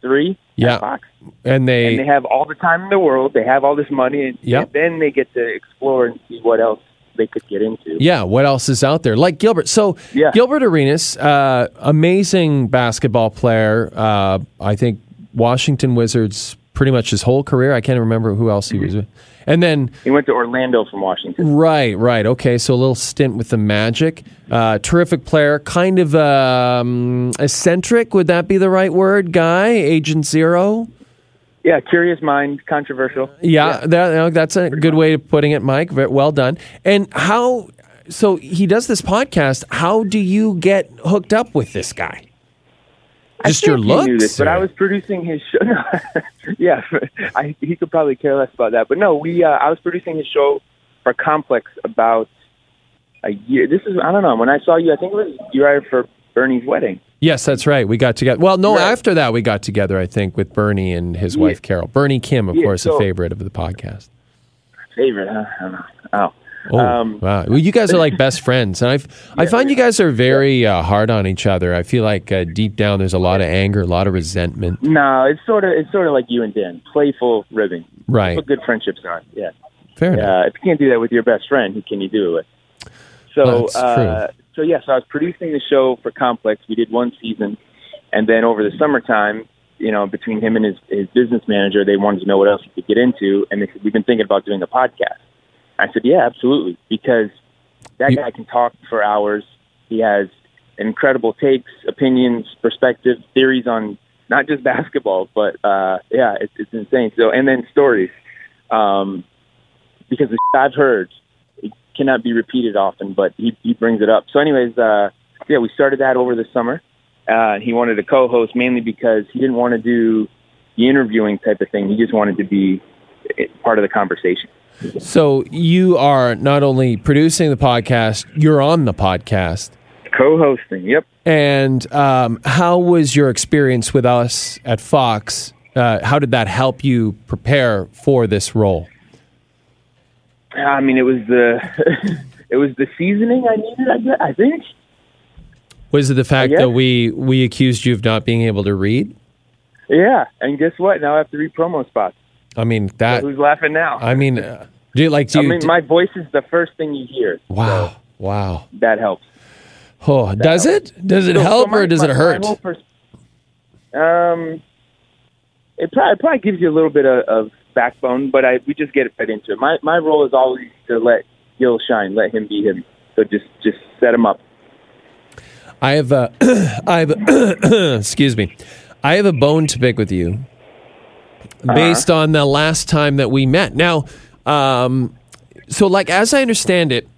H: three.
A: Yeah. And they,
H: and they have all the time in the world. They have all this money, and,
A: Yep.
H: and then they get to explore and see what else they could get into.
A: Yeah, what else is out there? Like Gilbert. So
H: Yeah.
A: Gilbert Arenas, uh, amazing basketball player. Uh, I think Washington Wizards pretty much his whole career. I can't remember who else he was with. And then
H: He went to Orlando from Washington.
A: right, right, okay. So a little stint with the Magic. Uh, terrific player, kind of um, eccentric. Would that be the right word? Guy, Agent Zero.
H: Yeah, curious mind, controversial.
A: Yeah, That, you know, that's a good way of putting it, Mike. Well done. And how? So he does this podcast. How do you get hooked up with this guy? Just your looks?
H: Knew this, but I was producing his show. No, yeah, I, he could probably care less about that. But no, we. Uh, I was producing his show for Complex about a year. This is I don't know. When I saw you, I think it was you were for Bernie's wedding.
A: Yes, that's right. We got together. Well, no,
H: Right.
A: after that we got together. I think with Bernie and his wife Carol. Bernie Kim, of
H: Yeah,
A: course, a favorite of the podcast.
H: Favorite? Huh? I don't know. Oh,
A: Oh,
H: Um,
A: wow. Well, you guys are like best friends, and I I find you guys are very uh, hard on each other. I feel like uh, deep down there's a lot of anger, a lot of resentment.
H: No, it's sort of it's sort of like you and Dan, playful ribbing.
A: Right.
H: That's what good friendships are. Yeah.
A: Fair enough.
H: Uh, if you can't do that with your best friend, who can you do it with? So,
A: That's
H: uh, so yes, I was producing the show for Complex. We did one season, and then over the summertime, you know, between him and his his business manager, they wanted to know what else he could get into, and they said we've been thinking about doing a podcast. I said, yeah, absolutely, because that
A: You-
H: guy can talk for hours. He has incredible takes, opinions, perspectives, theories on not just basketball, but uh, yeah, it's, it's insane. So, and then stories, um, because the I've heard it cannot be repeated often, but he he brings it up. So, anyways, uh, yeah, we started that over the summer. Uh, he wanted to co-host mainly because he didn't want to do the interviewing type of thing. He just wanted to be eh, part of the conversation.
A: So you are not only producing the podcast, you're on the podcast.
H: Co-hosting, yep.
A: And um, how was your experience with us at Fox? Uh, how did that help you prepare for this role?
H: I mean, it was the it was the seasoning I needed. I, guess- I think.
A: Was it the fact that we we accused you of not being able to read?
H: Yeah, and guess what? Now I have to read promo spots.
A: I mean that.
H: Who's laughing now?
A: I mean, uh, do you like? Do
H: I
A: you,
H: mean, my voice is the first thing you hear.
A: wow, wow.
H: That helps.
A: Oh, does it? Does it
H: So- so
A: help
H: my-
A: or does
H: my-
A: it hurt?
H: pers- um, it probably, it probably gives you a little bit of, of backbone, but I we just get right into it. My my role is always to let Gil shine, let him be him. So just just set him up.
A: I have a, I have, a, excuse me, I have a bone to pick with you, based on the last time that we met. Now, um, so like as I understand it,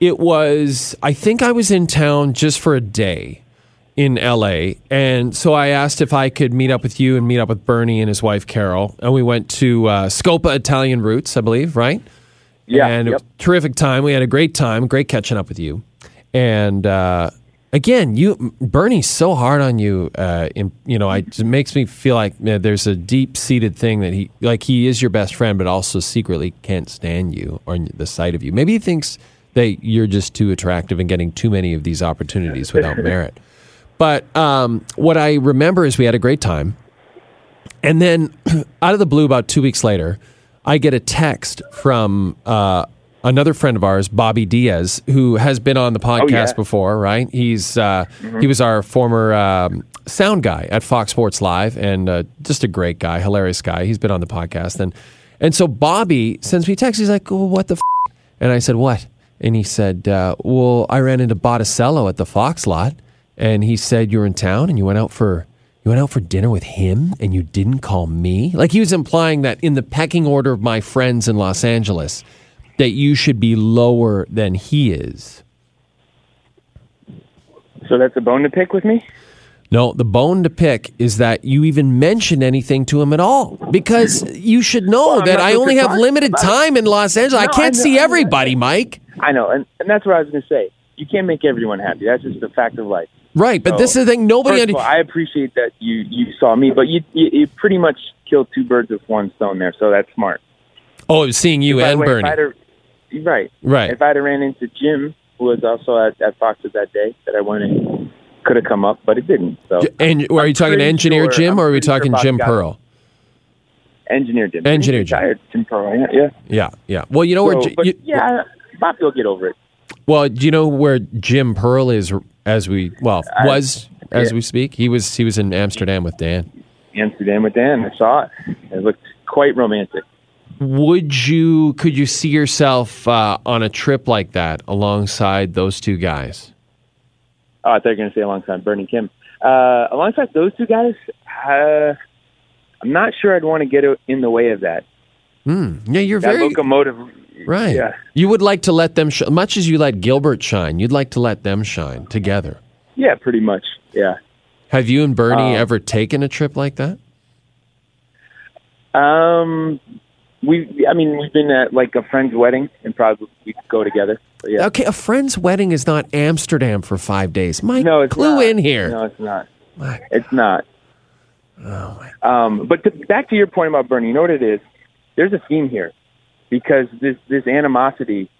A: it was I think I was in town just for a day in LA, and so I asked if I could meet up with you and meet up with Bernie and his wife Carol, and we went to uh, Scopa Italian Roots, I believe, right?
H: Yeah,
A: and
H: yep.
A: terrific time. We had a great time, great catching up with you. And uh, again, you Bernie's so hard on you. Uh, in you know, I, it makes me feel like man, there's a deep seated thing that he like he is your best friend, but also secretly can't stand you or the sight of you. Maybe he thinks that you're just too attractive and getting too many of these opportunities without merit. But um, what I remember is we had a great time. And then out of the blue, about two weeks later, I get a text from uh, another friend of ours, Bobby Diaz, who has been on the podcast
H: yeah.
A: before, right? He's uh, he was our former um, sound guy at Fox Sports Live, and uh, just a great guy, hilarious guy. He's been on the podcast, and and so Bobby sends me a text. He's like, well, "What the?" F-? And I said, "What?" And he said, uh, "Well, I ran into Botticello at the Fox lot, and he said you were in town and you went out for." You went out for dinner with him and you didn't call me? Like he was implying that in the pecking order of my friends in Los Angeles, that you should be lower than he is.
H: So that's a bone to pick with me.
A: No, the bone to pick is that you even mentioned anything to him at all because you should know
H: Well,
A: that I only have limited time in Los Angeles. I can't
H: I know-
A: see
H: I
A: everybody, Mike.
H: I know, and, and that's what I was going to say. You can't make everyone happy. That's just a fact of life.
A: Right, but
H: So,
A: this is the thing. Nobody.
H: First of
A: under-
H: all, I appreciate that you you saw me, but you you, you pretty much killed two birds with one stone there. So that's smart.
A: oh, it was seeing you
H: the
A: and
H: way, if
A: Bernie.
H: I'd have- right,
A: Right.
H: If I'd have ran into Jim, who was also at, at Fox's that day that I went in, could have come up, but it didn't. So
A: And are you
H: I'm
A: talking engineer
H: sure-
A: Jim or are we
H: pretty sure
A: talking Jim. Pearl?
H: engineer Jim,
A: Engineer Jim.
H: retired, Jim Pearl. Yeah, yeah.
A: Yeah. Well, you know where.
H: So, but
A: you-
H: yeah, Bobby will get over it.
A: Well, do you know where Jim Pearl is as we well was as
H: yeah.
A: we speak? He was he was in Amsterdam with Dan.
H: Amsterdam with Dan. I saw it. It looked quite romantic.
A: Would you could you see yourself uh, on a trip like that alongside those two guys?
H: Oh, I thought you were going to say alongside Bernie Kim. Uh, alongside those two guys, uh, I'm not sure I'd want to get in the way of that.
A: Hmm. Yeah, you're
H: That
A: very
H: locomotive.
A: right.
H: Yeah.
A: You would like to let them sh- much as you let Gilbert shine. You'd like to let them shine together.
H: Yeah, pretty much. Yeah.
A: Have you and Bernie
H: Um,
A: ever taken a trip like that?
H: Um, we, I mean, we've been at like a friend's wedding and probably we could go together. But yeah.
A: Okay, a friend's wedding is not Amsterdam for five days. Mike,
H: No, it's
A: clue
H: not.
A: in here.
H: No, it's not.
A: Mike.
H: It's not.
A: Oh my.
H: Um, but to, back to your point about Bernie, you know what it is? There's a theme here because this this animosity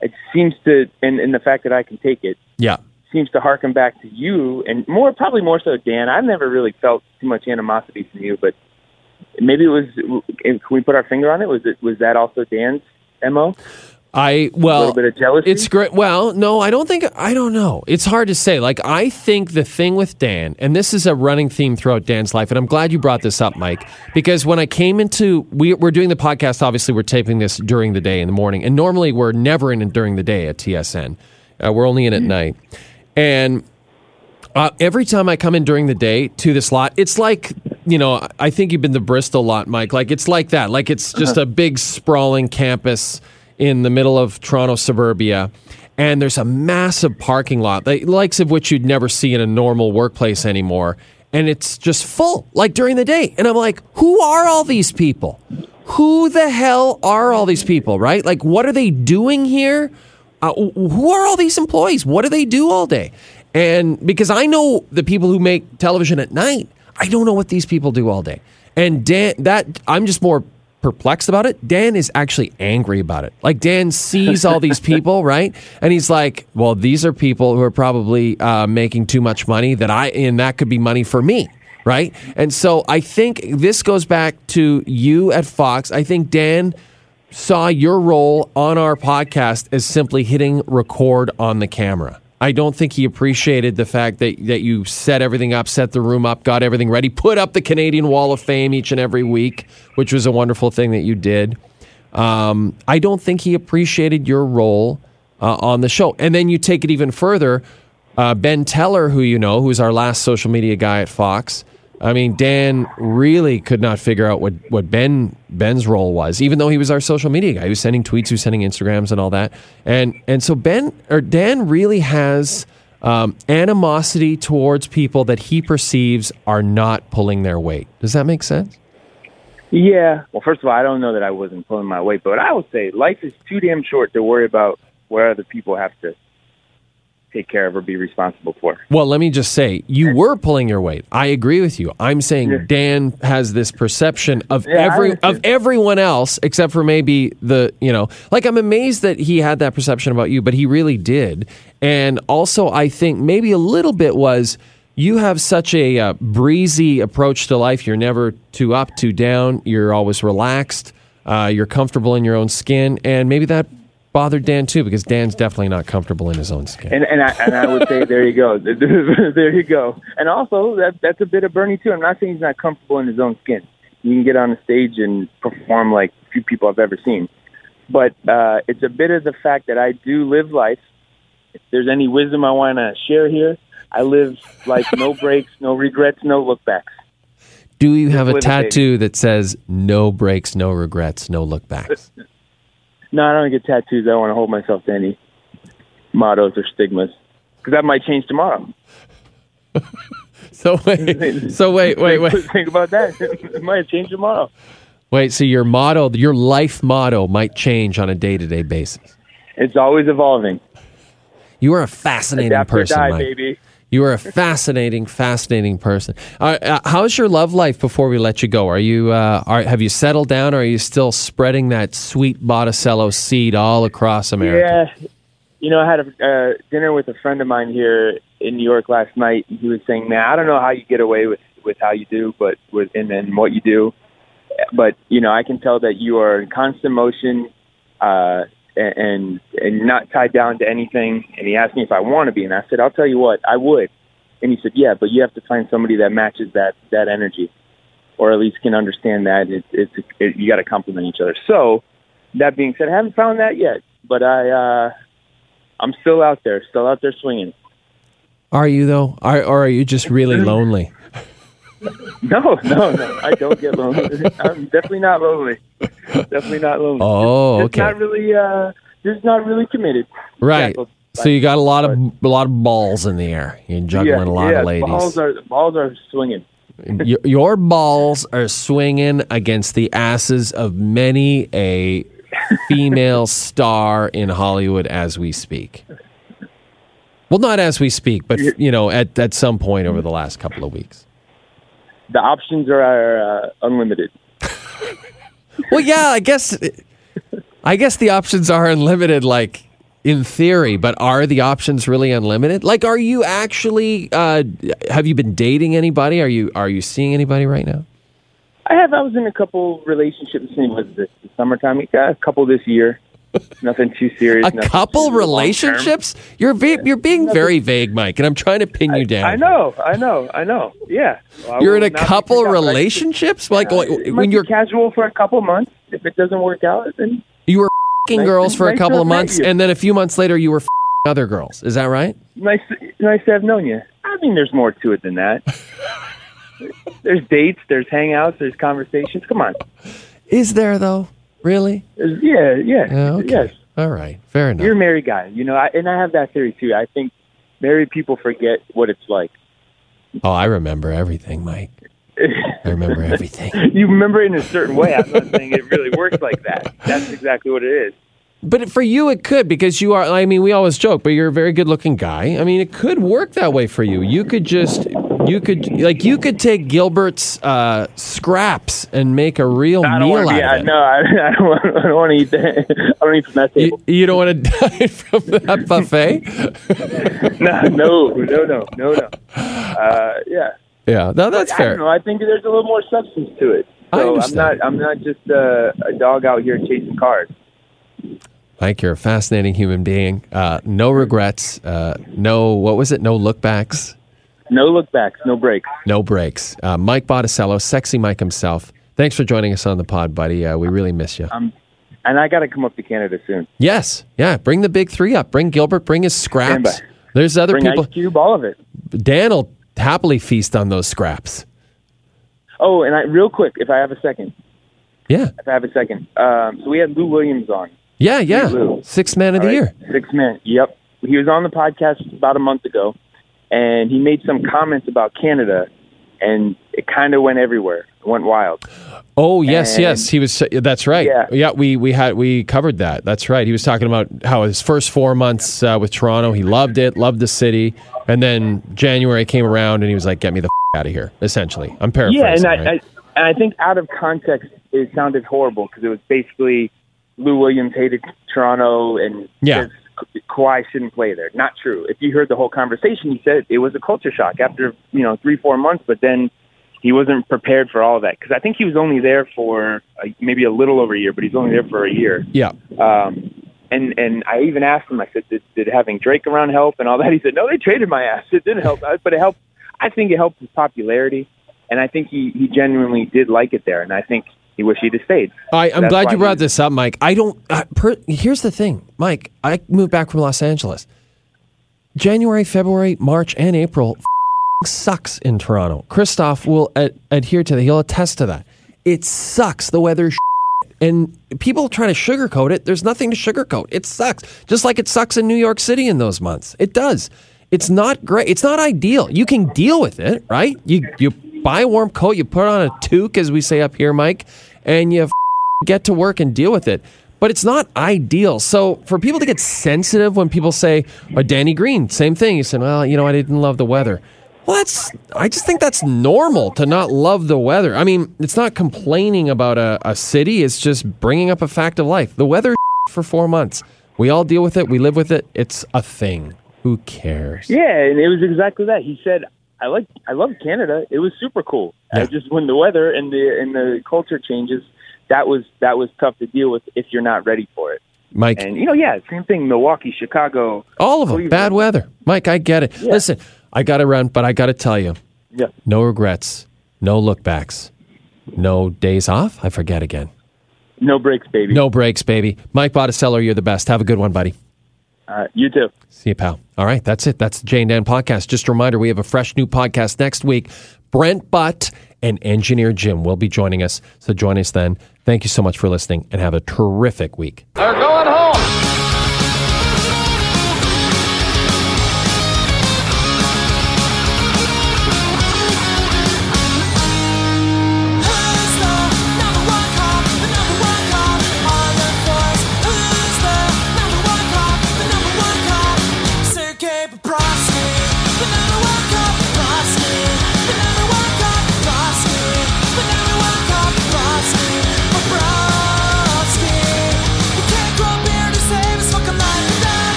H: it seems to, and, and the fact that I can take it
A: Yeah.
H: seems to harken back to you, and more probably more so Dan. I've never really felt too much animosity from you, but maybe it was. Can we put our finger on it? Was it was that also Dan's mo?
A: I well, a
H: little bit of jealousy.
A: It's great. Well, no, I don't think. I don't know. It's hard to say. Like, I think the thing with Dan, and this is a running theme throughout Dan's life, and I'm glad you brought this up, Mike, because when I came into, we, we're doing the podcast. Obviously, we're taping this during the day in the morning, and normally we're never in it during the day at TSN. Uh, we're only in at night, and uh, every time I come in during the day to this lot, it's like you know. I think you've been to Bristol a lot, Mike. Like it's like that. Like it's just a big sprawling campus in the middle of Toronto suburbia, and there's a massive parking lot, the likes of which you'd never see in a normal workplace anymore. And it's just full, like during the day. And I'm like, who are all these people? Who the hell are all these people, right? Like, what are they doing here? Uh, who are all these employees? What do they do all day? And because I know the people who make television at night, I don't know what these people do all day. And Dan, that I'm just more perplexed about it. Dan is actually angry about it. Like Dan sees all these people, right? And he's like, "Well, these are people who are probably uh, making too much money that I, and that could be money for me." Right. And so I think this goes back to you at Fox. I think Dan saw your role on our podcast as simply hitting record on the camera. I don't think he appreciated the fact that, that you set everything up, set the room up, got everything ready, put up the Canadian Wall of Fame each and every week, which was a wonderful thing that you did. Um, I don't think he appreciated your role uh, on the show. And then you take it even further. Uh, ben Teller, who you know, who's our last social media guy at Fox. I mean, Dan really could not figure out what, what Ben Ben's role was, even though he was our social media guy. He was sending tweets, he was sending Instagrams and all that. And and so Ben or Dan really has um, animosity towards people that he perceives are not pulling their weight. Does that make sense?
H: Yeah. Well, first of all, I don't know that I wasn't pulling my weight, but I would say life is too damn short to worry about where other people have to take care of or be responsible for.
A: Well, let me just say, you were pulling your weight. I agree with you. I'm saying
H: Yeah.
A: Dan has this perception of
H: Yeah,
A: every of everyone else except for maybe the, you know, like I'm amazed that he had that perception about you, but he really did. And also I think maybe a little bit was you have such a uh, breezy approach to life. You're never too up, too down. You're always relaxed. Uh, you're comfortable in your own skin, and maybe that bothered Dan too because Dan's definitely not comfortable in his own skin.
H: And and I, and I would say there you go, there you go. And also that that's a bit of Bernie too. I'm not saying he's not comfortable in his own skin. You can get on the stage and perform like few people I've ever seen, but uh, it's a bit of the fact that I do live life. If there's any wisdom I want to share here, I live like no breaks, no regrets, no look backs.
A: Do you have a tattoo that says no breaks, no regrets, no look backs?
H: No, I don't get tattoos. I don't want to hold myself to any mottos or stigmas because that might change tomorrow.
A: So wait, so wait, wait, wait,
H: Think about that. it might change tomorrow.
A: wait. So your motto, your life motto, might change on a day-to-day basis.
H: It's always evolving.
A: You are a fascinating
H: Adapt
A: person,
H: die,
A: Mike.
H: baby.
A: You are a fascinating, fascinating person. Uh, how's your love life? Before we let you go, are you uh, are have you settled down, or are you still spreading that sweet Botticello seed all across America?
H: Yeah. You know, I had a uh, dinner with a friend of mine here in New York last night, and he was saying, "Man, I don't know how you get away with with how you do, but with and and what you do, but you know, I can tell that you are in constant motion, uh, and and not tied down to anything." And he asked me if I want to be, and I said, "I'll tell you what, I would." And he said, "Yeah, but you have to find somebody that matches that that energy, or at least can understand that it, it's it, you got to complement each other." So, that being said, I haven't found that yet, but I uh, I'm still out there, still out there swinging.
A: Are you though, are, or are you just really lonely?
H: No, no, no, I don't get lonely. I'm definitely not lonely. Definitely not lonely.
A: Oh,
H: just
A: okay.
H: not really. Uh, just not really committed.
A: Right.
H: Shackled
A: So you got a lot of a lot of balls in the air. You're juggling
H: yeah,
A: a lot
H: yeah,
A: of ladies.
H: Balls are balls are swinging.
A: Y- Your balls are swinging against the asses of many a female star in Hollywood as we speak. Well, not as we speak, but you know, at at some point over the last couple of weeks.
H: The options are uh, unlimited.
A: Well, yeah, I guess I guess the options are unlimited. Like in theory, but are the options really unlimited? Like, are you actually? Uh, have you been dating anybody? Are you are you seeing anybody right now?
H: I have. I was in a couple relationships. In was this the summertime? A couple this year. Nothing too serious.
A: A couple relationships? You're you're being very vague, Mike, and I'm trying to pin you down.
H: I know. I know. I know. Yeah. Well,
A: You're in a couple relationships? Like
H: Yeah,
A: when you're
H: casual for a couple months. If it doesn't work out, then
A: you were fing
H: Nice
A: girls for a
H: nice to
A: couple of months,
H: you.
A: and then a few months later you were fing other girls. Is that right?
H: nice. Nice to have known you. I mean, there's more to it than that. there's dates. There's hangouts. There's conversations. Come on.
A: Is there though? Really?
H: Yeah. Yeah.
A: Yeah, okay.
H: Yes.
A: All right. Fair enough.
H: You're a married guy. You know, I, and I have that theory too. I think married people forget what it's like.
A: oh, I remember everything, Mike. I remember everything.
H: you remember it in a certain way. I'm not saying it really works like that. That's exactly what it is.
A: But for you, it could because you are. I mean, we always joke, but you're a very good-looking guy. I mean, it could work that way for you. You could just, you could like, you could take Gilbert's uh, scraps and make a real
H: I
A: meal out
H: be.
A: Of it.
H: no, I, I don't want. I don't want to eat that. I don't eat from that
A: You,
H: table.
A: you don't want to die from that buffet.
H: no, no, no, no, no, no. Uh, yeah.
A: yeah, no, that's
H: I
A: fair.
H: don't know. I think there's a little more substance to it.
A: I
H: So I'm not. I'm not just uh, a dog out here chasing cars.
A: Mike, you're a fascinating human being. Uh, no regrets. Uh, no, what was it? No lookbacks.
H: No look backs. No breaks.
A: No breaks. Uh, Mike Botticello, sexy Mike himself. Thanks for joining us on the pod, buddy. Uh, we really miss you.
H: Um, and I got to come up to Canada soon.
A: Yes, yeah. Bring the big three up. Bring Gilbert. Bring his scraps. There's other
H: Bring
A: people.
H: Ice Cube, all of it.
A: Dan will happily feast on those scraps.
H: Oh, and I, real quick, if I have a second,
A: Yeah,
H: if I have a second. Um, so we had Lou Williams on.
A: yeah, yeah. Sixth man of
H: All
A: the
H: right?
A: year.
H: Six man. Yep. He was on the podcast about a month ago, and he made some comments about Canada, and it kind of went everywhere. It went wild.
A: Oh yes,
H: And-
A: yes. He was. That's right.
H: Yeah.
A: yeah, We we had we covered that. That's right. He was talking about how his first four months uh, with Toronto, he loved it, loved the city, and then January came around and he was like, "Get me the f- out of here." Essentially, I'm paraphrasing.
H: Yeah, and I,
A: right?
H: I and I think out of context, it sounded horrible because it was basically Lou Williams hated Toronto and
A: Yeah.
H: Ka- Kawhi shouldn't play there. Not true. If you heard the whole conversation, he said it was a culture shock after you know three four months, but then he wasn't prepared for all of that because I think he was only there for uh, maybe a little over a year, but he's only there for a year.
A: yeah.
H: Um, and and I even asked him. I said, did, did having Drake around help and all that? He said, no, they traded my ass. It didn't help, but it helped. I think it helped his popularity, and I think he he genuinely did like it there, and I think he wished he'd have stayed.
A: I, I'm glad you brought this up, Mike. I don't. Uh, per, here's the thing, Mike. I moved back from Los Angeles. January, February, March, and April sucks in Toronto. Christoph will ad- adhere to that. He'll attest to that. It sucks. The weather. And people try to sugarcoat it. There's nothing to sugarcoat. It sucks. Just like it sucks in New York City in those months. It does. It's not great. It's not ideal. You can deal with it, right? You you buy a warm coat, you put on a toque, as we say up here, Mike, and you f- get to work and deal with it. But it's not ideal. So for people to get sensitive when people say, oh, Danny Green, same thing. He said, well, you know, I didn't love the weather. Well, that's, I just think that's normal to not love the weather. I mean, it's not complaining about a, a city, it's just bringing up a fact of life. The weather for four months. We all deal with it, we live with it. It's a thing. Who cares?
H: Yeah, and it was exactly that. He said, "I like, I love Canada. It was super cool. I just when the weather and the and the culture changes, that was that was tough to deal with if you're not ready for it.
A: Mike,
H: And you know, yeah, same thing. Milwaukee, Chicago,
A: all of them,
H: Cleveland.
A: bad weather. Mike, I get it. Listen, I got to run, but I got to tell you,
H: Yeah,
A: no regrets, no lookbacks, no days off. I forget again.
H: no breaks, baby.
A: No breaks, baby. Mike Botticello, you're the best. Have a good one, buddy.
H: Uh, you too.
A: See you, pal. All right, that's it. That's the Jane Dan podcast. Just a reminder, we have a fresh new podcast next week. Brent Butt and Engineer Jim will be joining us. So join us then. Thank you so much for listening and have a terrific week.
D: They're going home.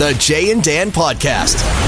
C: The Jay and Dan Podcast.